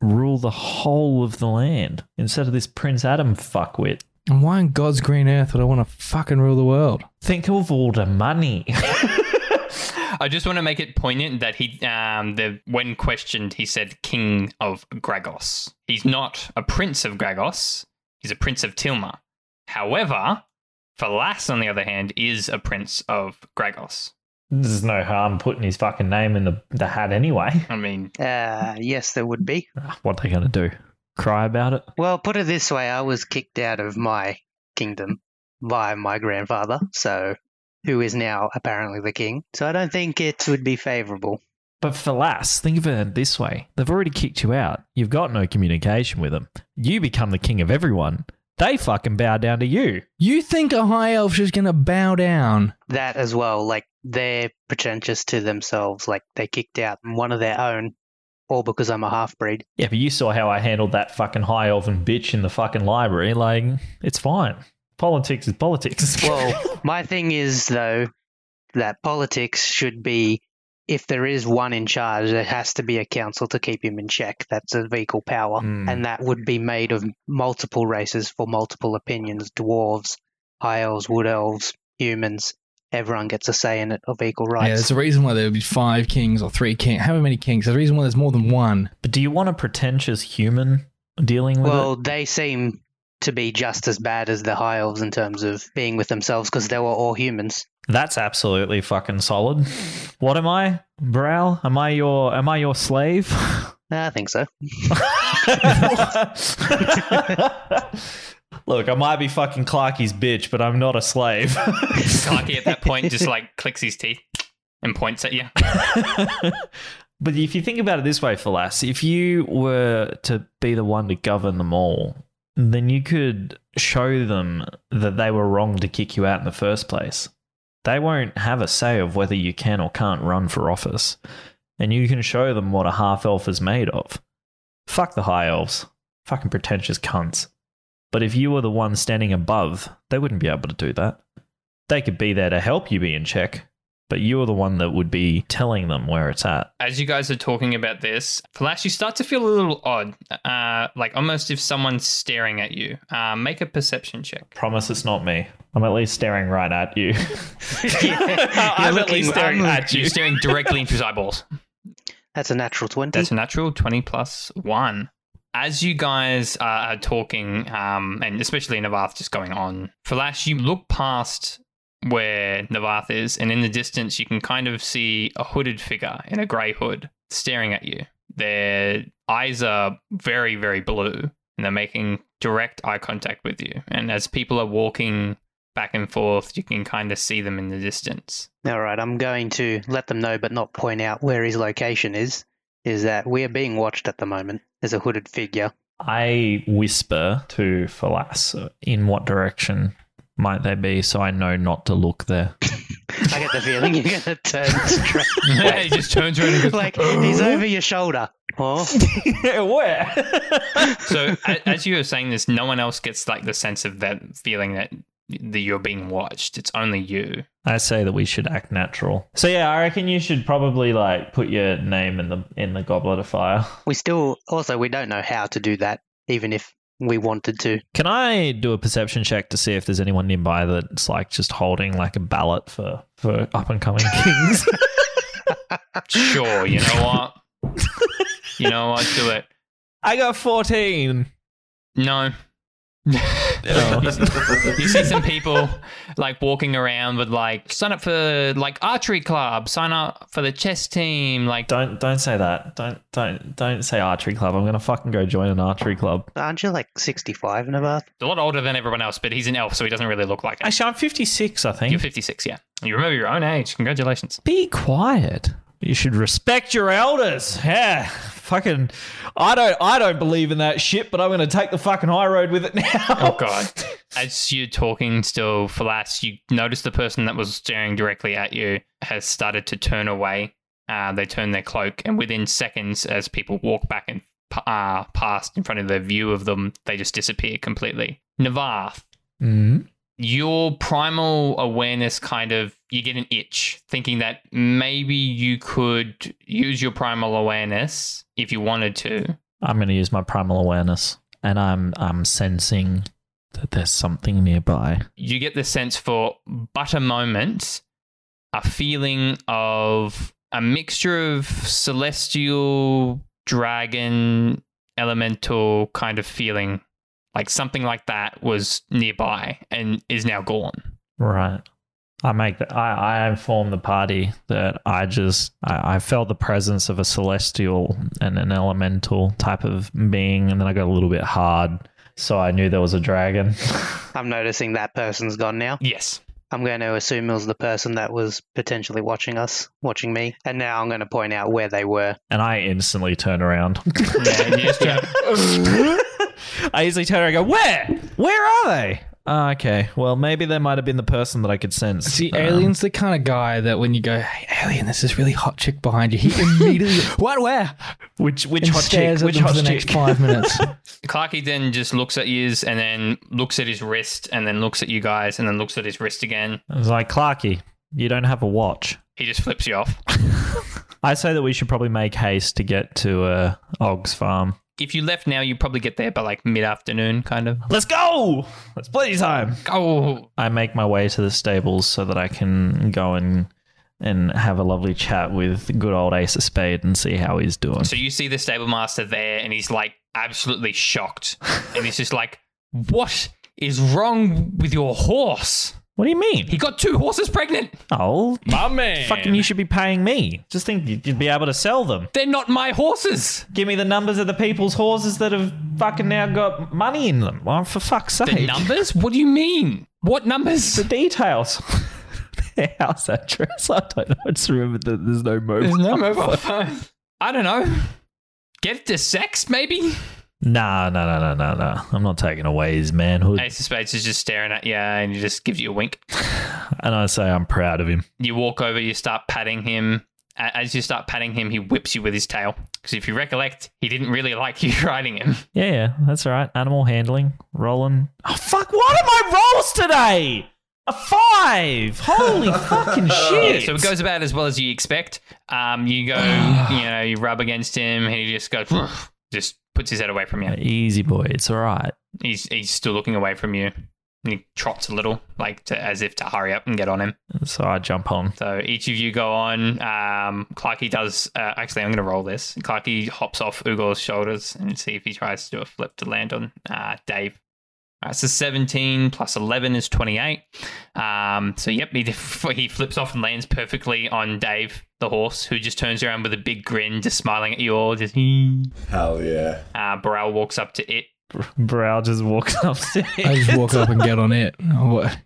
rule the whole of the land instead of this Prince Adam fuckwit. And why on God's green earth would I want to fucking rule the world? Think of all the money. I just want to make it poignant that he, um, the when questioned, he said King of Gragos. He's not a Prince of Gragos. He's a Prince of Tilma. However, Falas, on the other hand, is a Prince of Gragos. There's no harm putting his fucking name in the, the hat anyway. I mean, Uh, yes, there would be. What are they going to do? Cry about it? Well, put it this way: I was kicked out of my kingdom by my grandfather, so who is now apparently the king. So I don't think it would be favourable. But for Falas, think of it this way. They've already kicked you out. You've got no communication with them. You become the king of everyone. They fucking bow down to you. You think a high elf is going to bow down? That as well, like they're pretentious to themselves, like they kicked out one of their own, all because I'm a half breed. Yeah, but you saw how I handled that fucking high elven bitch in the fucking library. Like, it's fine. Politics is politics. Well, my thing is though that politics should be if there is one in charge, there has to be a council to keep him in check. That's of equal power, Mm. and that would be made of multiple races for multiple opinions: dwarves, high elves, wood elves, humans. Everyone gets a say in it of equal rights. Yeah, rights. there's a reason why there would be five kings or three kings. However many kings. There's a reason why there's more than one. But do you want a pretentious human dealing with well, it? they seem to be just as bad as the high elves in terms of being with themselves because they were all humans. That's absolutely fucking solid. What am I, Brow? Am I your am I your slave? I think so. Look, I might be fucking Clarky's bitch, but I'm not a slave. Clarky at that point just like clicks his teeth and points at you. but if you think about it this way, Falas, if you were to be the one to govern them all, then you could show them that they were wrong to kick you out in the first place. They won't have a say of whether you can or can't run for office. And you can show them what a half elf is made of. Fuck the high elves. Fucking pretentious cunts. But if you were the one standing above, they wouldn't be able to do that. They could be there to help you be in check, but you're the one that would be telling them where it's at. As you guys are talking about this, Falas, you start to feel a little odd, uh, like almost if someone's staring at you. Uh, make a perception check. Promise it's not me. I'm at least staring right at you. Yeah, I'm you're at least staring I'm- at you. You're staring directly into his eyeballs. That's a natural 20. That's a natural 20 plus 1. As you guys are, talking, um, and especially Navath just going on, Falas, you look past where Navath is, and in the distance, you can kind of see a hooded figure in a grey hood staring at you. Their eyes are very, very blue, and they're making direct eye contact with you. And as people are walking back and forth, you can kind of see them in the distance. All right, I'm going to let them know, but not point out where his location is. Is that we are being watched at the moment. There's a hooded figure. I whisper to Falas, in what direction might they be so I know not to look there. I get the feeling you're gonna turn straight. he just turns around and goes, Like he's over your shoulder. Oh, Where? So as you were saying this, no one else gets like the sense of that feeling that that you're being watched. It's only you. I say that we should act natural. So yeah, I reckon you should probably like put your name in the in the goblet of fire. we still also we don't know how to do that, even if we wanted to. Can I do a perception check to see if there's anyone nearby that's like just holding like a ballot for for up and coming kings? Sure, you know what? you know what? Do it. I got fourteen. No. you see some people like walking around with like sign up for like archery club, sign up for the chess team, like Don't don't say that. Don't don't don't say archery club. I'm gonna fucking go join an archery club. Aren't you like 65 and above? a lot older than everyone else, but he's an elf, so he doesn't really look like it. Actually, I'm 56. I think. You're 56, yeah. You remember your own age. Congratulations. Be quiet. You should respect your elders. Yeah. Fucking I don't I don't believe in that shit, but I'm gonna take the fucking high road with it now. Oh god. As you're talking still, Falas, you notice the person that was staring directly at you has started to turn away. Uh, they turn their cloak, and within seconds, as people walk back and uh, past in front of their view of them, they just disappear completely. Navath, Mm. your primal awareness kind of you get an itch thinking that maybe you could use your primal awareness if you wanted to I'm gonna use my primal awareness. And I'm I'm sensing that there's something nearby. you get the sense for but a moment a feeling of a mixture of celestial dragon elemental kind of feeling like something like that was nearby and is now gone Right. I make the, I, I inform the party that I just I, I felt the presence of a celestial and an elemental type of being, and then I got a little bit hard, so I knew there was a dragon. I'm noticing that person's gone now. yes I'm going to assume it was the person that was potentially watching us, watching me. And now I'm going to point out where they were. and I instantly turn around. yeah, you just turn- I easily turn around and go, Where? Where are they? Oh, okay. Well, maybe they might have been the person that I could sense. See, Um, Alien's the kind of guy that when you go, hey, Alien, there's this really hot chick behind you, he immediately, what, where? which which And hot chick? stares at Which them hot for the chick? next five minutes. Clarky then just looks at you and then looks at his wrist and then looks at you guys and then looks at his wrist again. I was like, Clarky, you don't have a watch. He just flips you off. I say that we should probably make haste to get to uh, Og's farm. If you left now, you'd probably get there by like mid afternoon, kind of. Let's go! It's plenty of time. Oh, I make my way to the stables so that I can go and and have a lovely chat with good old Ace of Spade and see how he's doing. So you see the stable master there, and he's like absolutely shocked, and he's just like, "What is wrong with your horse? What do you mean? He got two horses pregnant. Oh, My man. fucking! You should be paying me. Just think you'd you'd be able to sell them. They're not my horses. Give me the numbers of the people's horses that have fucking now got money in them. Oh, for fuck's sake! The numbers? What do you mean? What numbers? the details. Their house address. I don't know. I just remember that there's no mobile. There's no mobile phone. I don't know. Get it to sex, maybe. Nah, no, no, no, no, no. I'm not taking away his manhood. Ace of Spades is just staring at you, and he just gives you a wink. And I say I'm proud of him. You walk over, you start patting him. As you start patting him, he whips you with his tail. Because if you recollect, he didn't really like you riding him. Yeah, yeah, that's all right. Animal handling, rolling. Oh, fuck, what are my rolls today? A five! Holy fucking shit! So it goes about as well as you expect. Um, you go, you know, you rub against him, and he just goes, just puts his head away from you. Easy boy, it's all right. He's he's still looking away from you. And he trots a little, like to, as if to hurry up and get on him. So I jump on. So each of you go on. Um, Clarky does. Uh, actually, I'm going to roll this. Clarky hops off Ugor's shoulders and see if he tries to do a flip to land on uh, Dave. All right, so 17 plus 11 is 28. Um, so yep, he he flips off and lands perfectly on Dave, the horse, who just turns around with a big grin, just smiling at you all. Just Hell yeah. uh, Burrell walks up to it. Brow just walks up to I just walk up and get on it. What?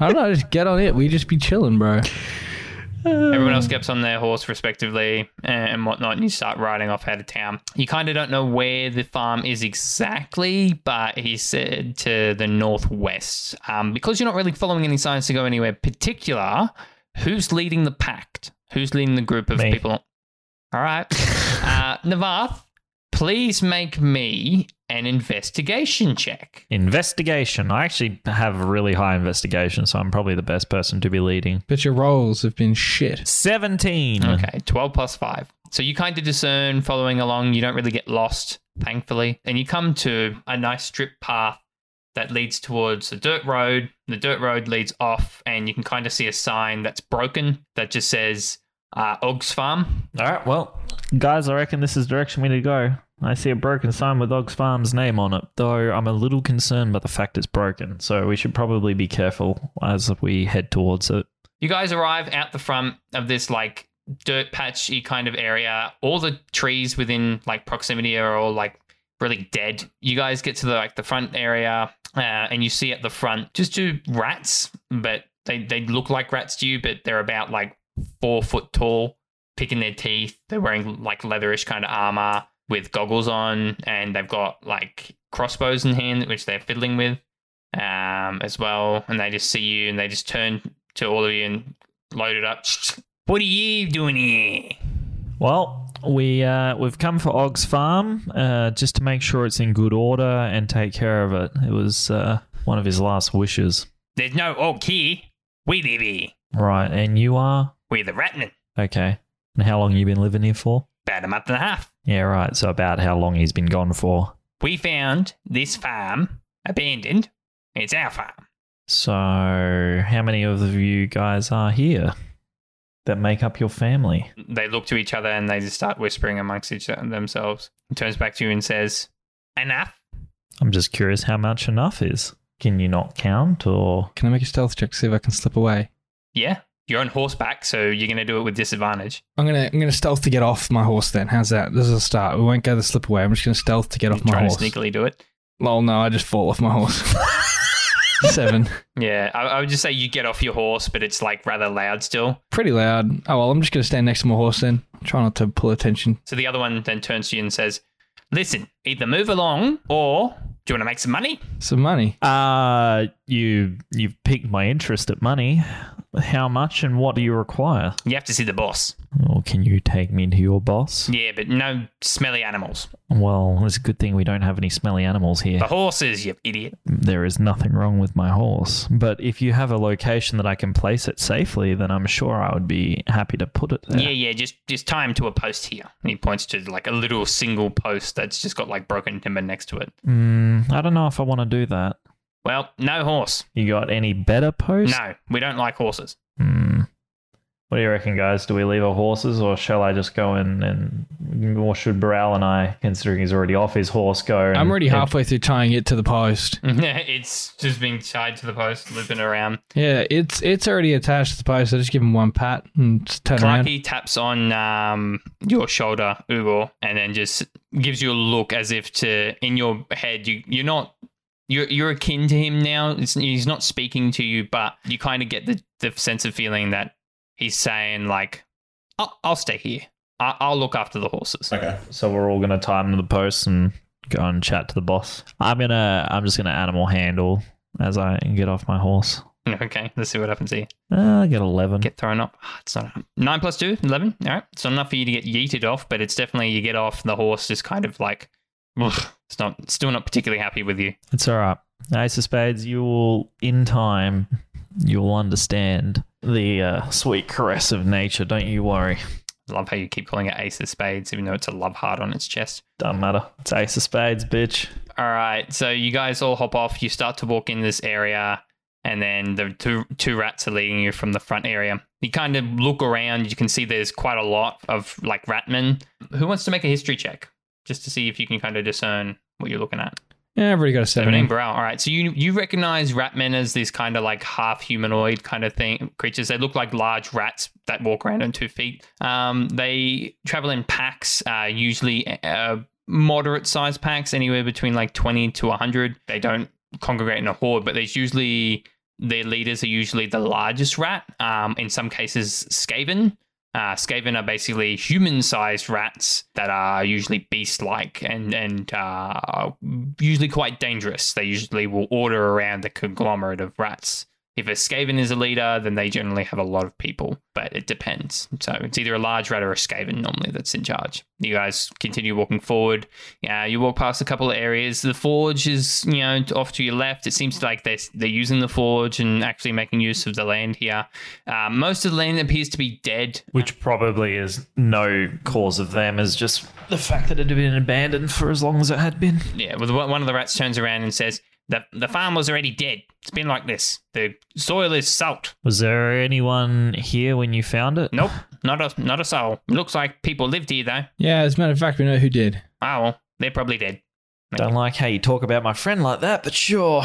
I don't know, just get on it. We just be chilling, bro. Everyone else gets on their horse respectively and whatnot, and you start riding off out of town. You kind of don't know where the farm is exactly, but he said to the northwest. Um, because you're not really following any signs to go anywhere particular, who's leading the pact? Who's leading the group of Me. people? All right. uh, Navath, please make me an investigation check. Investigation. I actually have a really high investigation, so I'm probably the best person to be leading. But your rolls have been shit. 17. Okay, 12 plus 5. So you kind of discern following along. You don't really get lost, thankfully. And you come to a nice strip path that leads towards a dirt road. The dirt road leads off, and you can kind of see a sign that's broken that just says uh, Og's Farm. All right, well, guys, I reckon this is the direction we need to go. I see a broken sign with Og's Farm's name on it, though I'm a little concerned by the fact it's broken, so we should probably be careful as we head towards it. You guys arrive out the front of this like dirt patchy kind of area. All the trees within like proximity are all like really dead. You guys get to the like the front area, uh, and you see at the front just two rats, but they they look like rats to you, but they're about like four foot tall, picking their teeth. They're wearing like leatherish kind of armor with goggles on, and they've got like crossbows in hand, which they're fiddling with um, as well. And they just see you, and they just turn to all of you and load it up. What are you doing here? Well, we uh, we've come for Og's Farm uh, just to make sure it's in good order and take care of it. It was uh, one of his last wishes. There's no Og here. We live here. Right, and you are We're the Ratmen. okay. And how long you been living here for? About a month and a half. Yeah, right. So about how long he's been gone for. We found this farm abandoned. It's our farm. So, how many of you guys are here that make up your family? They look to each other and they just start whispering amongst each themselves. He turns back to you and says, Enough. I'm just curious how much enough is. Can you not count or Can I make a stealth check to see if I can slip away? Yeah, you're on horseback, so you're going to do it with disadvantage. I'm gonna I'm gonna stealth to get off my horse. Then how's that? This is a start. We won't go the slip away. I'm just gonna stealth to get off my Trying horse. to sneakily do it. Well, no, I just fall off my horse. Seven. Yeah, I, I would just say you get off your horse, but it's like rather loud still. Pretty loud. Oh well, I'm just gonna stand next to my horse then. Try not to pull attention. So the other one then turns to you and says, Listen, either move along or do you want to make some money? Some money. uh you you've piqued my interest at money. How much and what do you require? You have to see the boss. Or can you take me to your boss? Yeah, but no smelly animals. Well, it's a good thing we don't have any smelly animals here. The horses, you idiot. There is nothing wrong with my horse. But if you have a location that I can place it safely, then I'm sure I would be happy to put it there. Yeah, yeah, just just tie him to a post here. And he points to like a little single post that's just got like broken timber next to it. Mm, I don't know if I want to do that. Well, no horse. You got any better post? No, we don't like horses. Hmm. What do you reckon, guys? Do we leave our horses, or shall I just go in and, or should Burrell and I, considering he's already off his horse, go? And, I'm already and- halfway through tying it to the post. it's just being tied to the post, looping around. Yeah, it's it's already attached to the post. I just give him one pat and just turn around. Clarky taps on um, your shoulder, Ugor, and then just gives you a look as if to in your head you you're not you're you're akin to him now. It's, he's not speaking to you, but you kind of get the, the sense of feeling that he's saying like, "I'll, I'll stay here. I, I'll look after the horses." Okay. So we're all gonna tie him to the post and go and chat to the boss. I'm gonna. I'm just gonna animal handle as I get off my horse. Okay, let's see what happens here. Uh, I get eleven. Get thrown up. Ah, It's not nine plus two, 11. All right, it's not enough for you to get yeeted off, but it's definitely you get off. The horse just kind of like, ugh, it's not still not particularly happy with you. It's all right. Ace of Spades, you will, in time, you will understand the uh, sweet caress of nature. Don't you worry. Love how you keep calling it Ace of Spades, even though it's a love heart on its chest. Doesn't matter. It's Ace of Spades, bitch. All right, so you guys all hop off. You start to walk in this area, and then the two two rats are leading you from the front area. You kind of look around. You can see there's quite a lot of like ratmen. Who wants to make a history check just to see if you can kind of discern what you're looking at? Yeah, I've already got a seven. Seventeen Burrell. All right, so you you recognize ratmen as these kind of like half humanoid kind of thing creatures. They look like large rats that walk around on two feet. Um, they travel in packs, uh, usually uh, moderate size packs, anywhere between like twenty to hundred. They don't congregate in a horde, but there's usually their leaders are usually the largest rat. Um, in some cases, Skaven. Uh, Skaven are basically human-sized rats that are usually beast-like and and uh, usually quite dangerous. They usually will order around the conglomerate of rats. If a Skaven is a leader, then they generally have a lot of people, but it depends. So it's either a large rat or a Skaven normally that's in charge. You guys continue walking forward. Yeah, you walk past a couple of areas. The forge is, you know, off to your left. It seems like they're, they're using the forge and actually making use of the land here. Uh, most of the land appears to be dead. Which probably is no cause of them, is just the fact that it had been abandoned for as long as it had been. Yeah, well, one of the rats turns around and says, the, the farm was already dead. It's been like this. The soil is salt. Was there anyone here when you found it? Nope, not a not a soul. Looks like people lived here though. Yeah, as a matter of fact, we know who did. Oh well, they're probably dead. Don't like how you talk about my friend like that, but sure.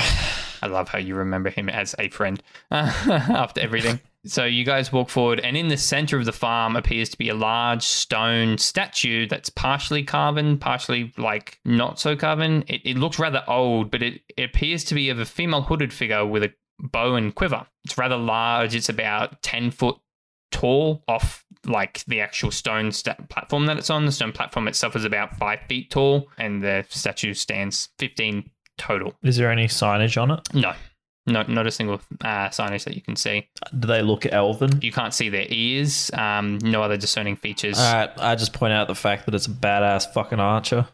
I love how you remember him as a friend after everything. So you guys walk forward, and in the center of the farm appears to be a large stone statue that's partially carven, partially like not so carven. It, it looks rather old, but it, it appears to be of a female hooded figure with a bow and quiver. It's rather large. It's about 10 foot tall off like the actual stone sta- platform that it's on. The stone platform itself is about five feet tall, and the statue stands 15 total. Is there any signage on it? No, no, not a single uh, signage that you can see. Do they look elven? You can't see their ears. Um, no other discerning features. All right, I just point out the fact that it's a badass fucking archer.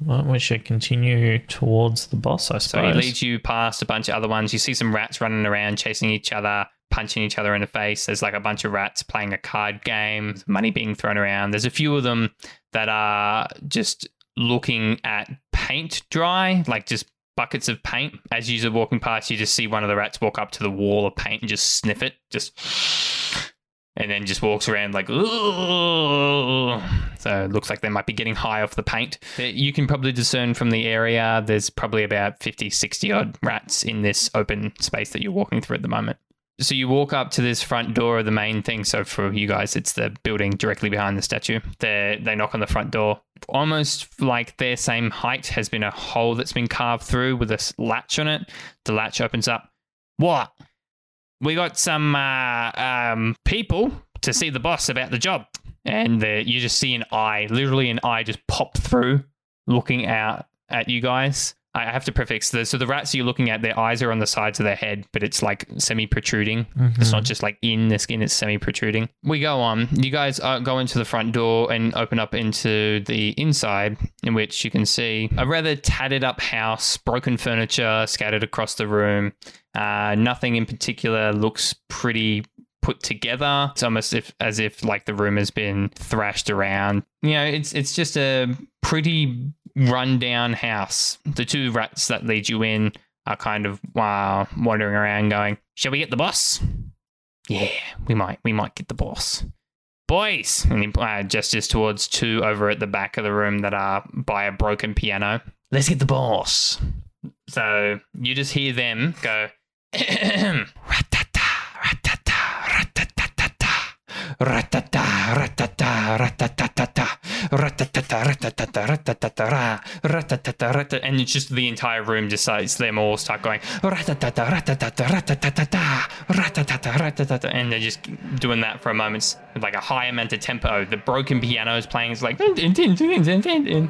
Well, we should continue towards the boss, I suppose. so he leads you past a bunch of other ones. You see some rats running around, chasing each other, punching each other in the face. There's like a bunch of rats playing a card game, money being thrown around. There's a few of them that are just looking at paint dry, like just buckets of paint. As you're walking past, you just see one of the rats walk up to the wall of paint and just sniff it, just. And then just walks around like, Ooh. so it looks like they might be getting high off the paint. You can probably discern from the area, there's probably about 50, 60 odd rats in this open space that you're walking through at the moment. So you walk up to this front door of the main thing. So for you guys, it's the building directly behind the statue. They they knock on the front door. Almost like their same height has been a hole that's been carved through with a latch on it. The latch opens up. What? We got some uh, um, people to see the boss about the job, and the, you just see an eye, literally an eye, just pop through, looking out at you guys. I have to prefix this. So the rats you're looking at, their eyes are on the sides of their head, but it's like semi protruding. It's not just like in the skin, it's semi protruding. We go on. You guys uh, go into the front door and open up into the inside, in which you can see a rather tattered up house, broken furniture scattered across the room. Uh, nothing in particular looks pretty put together. It's almost if, as if like the room has been thrashed around. You know, it's it's just a pretty rundown house. The two rats that lead you in are kind of uh, wandering around, going, "Shall we get the boss?" Yeah, we might. We might get the boss. Boys, and he uh, gestures towards two over at the back of the room that are by a broken piano. Let's get the boss. So you just hear them go, ratata, ratata, ratatatata, ratatata, ratatata, ratatata, ratatata, ratata, and it's just the entire room just starts them all start going ratatata, ratatata, ratatata, ratatata, ratatata, and they're just doing that for a moment with like a high amount of tempo. The broken piano is playing. It's like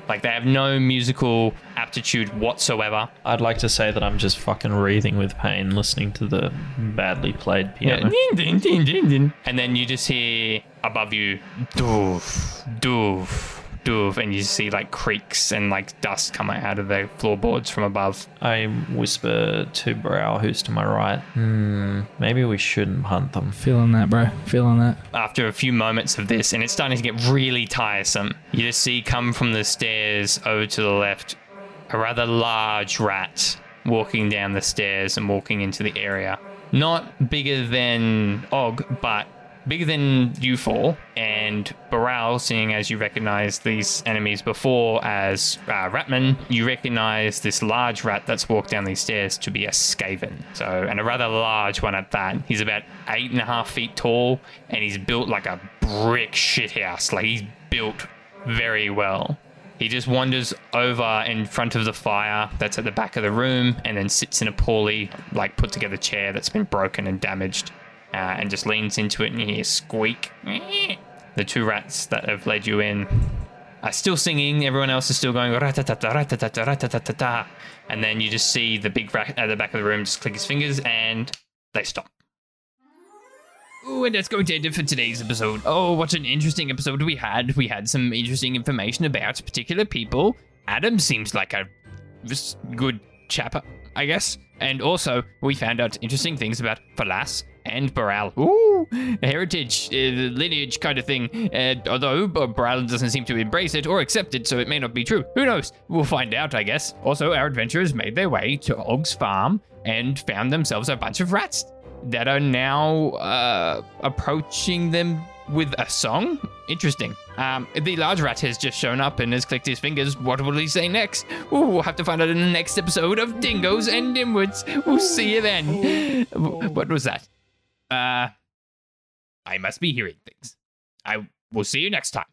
like they have no musical aptitude whatsoever. I'd like to say that I'm just fucking wreathing with pain listening to the badly played piano. Din. And then you just hear above you, doof, doof, doof, and you see like creaks and like dust coming out of the floorboards from above. I whisper to Brow, who's to my right, hmm, maybe we shouldn't hunt them. Feeling that, bro. Feeling that. After a few moments of this, and it's starting to get really tiresome, you just see come from the stairs over to the left a rather large rat walking down the stairs and walking into the area. Not bigger than Og, but bigger than you four. And Baral, seeing as you recognize these enemies before as uh, Ratman, you recognize this large rat that's walked down these stairs to be a Skaven. So, and a rather large one at that. He's about eight and a half feet tall, and he's built like a brick shithouse. Like he's built very well. He just wanders over in front of the fire that's at the back of the room and then sits in a poorly, like, put together chair that's been broken and damaged uh, and just leans into it and you hear squeak. The two rats that have led you in are still singing. Everyone else is still going and then you just see the big rat at the back of the room just click his fingers and they stop. Ooh, and that's going to end it for today's episode. Oh, what an interesting episode we had. We had some interesting information about particular people. Adam seems like a good chap, I guess. And also, we found out interesting things about Falas and Baral. Ooh, heritage, uh, lineage kind of thing. Uh, although uh, Baral doesn't seem to embrace it or accept it, so it may not be true. Who knows? We'll find out, I guess. Also, our adventurers made their way to Og's farm and found themselves a bunch of rats that are now uh, approaching them with a song. Interesting. Um, the large rat has just shown up and has clicked his fingers. What will he say next? Ooh, we'll have to find out in the next episode of Dingoes and Dimwits. We'll see you then. W- What was that? Uh, I must be hearing things. I will see you next time.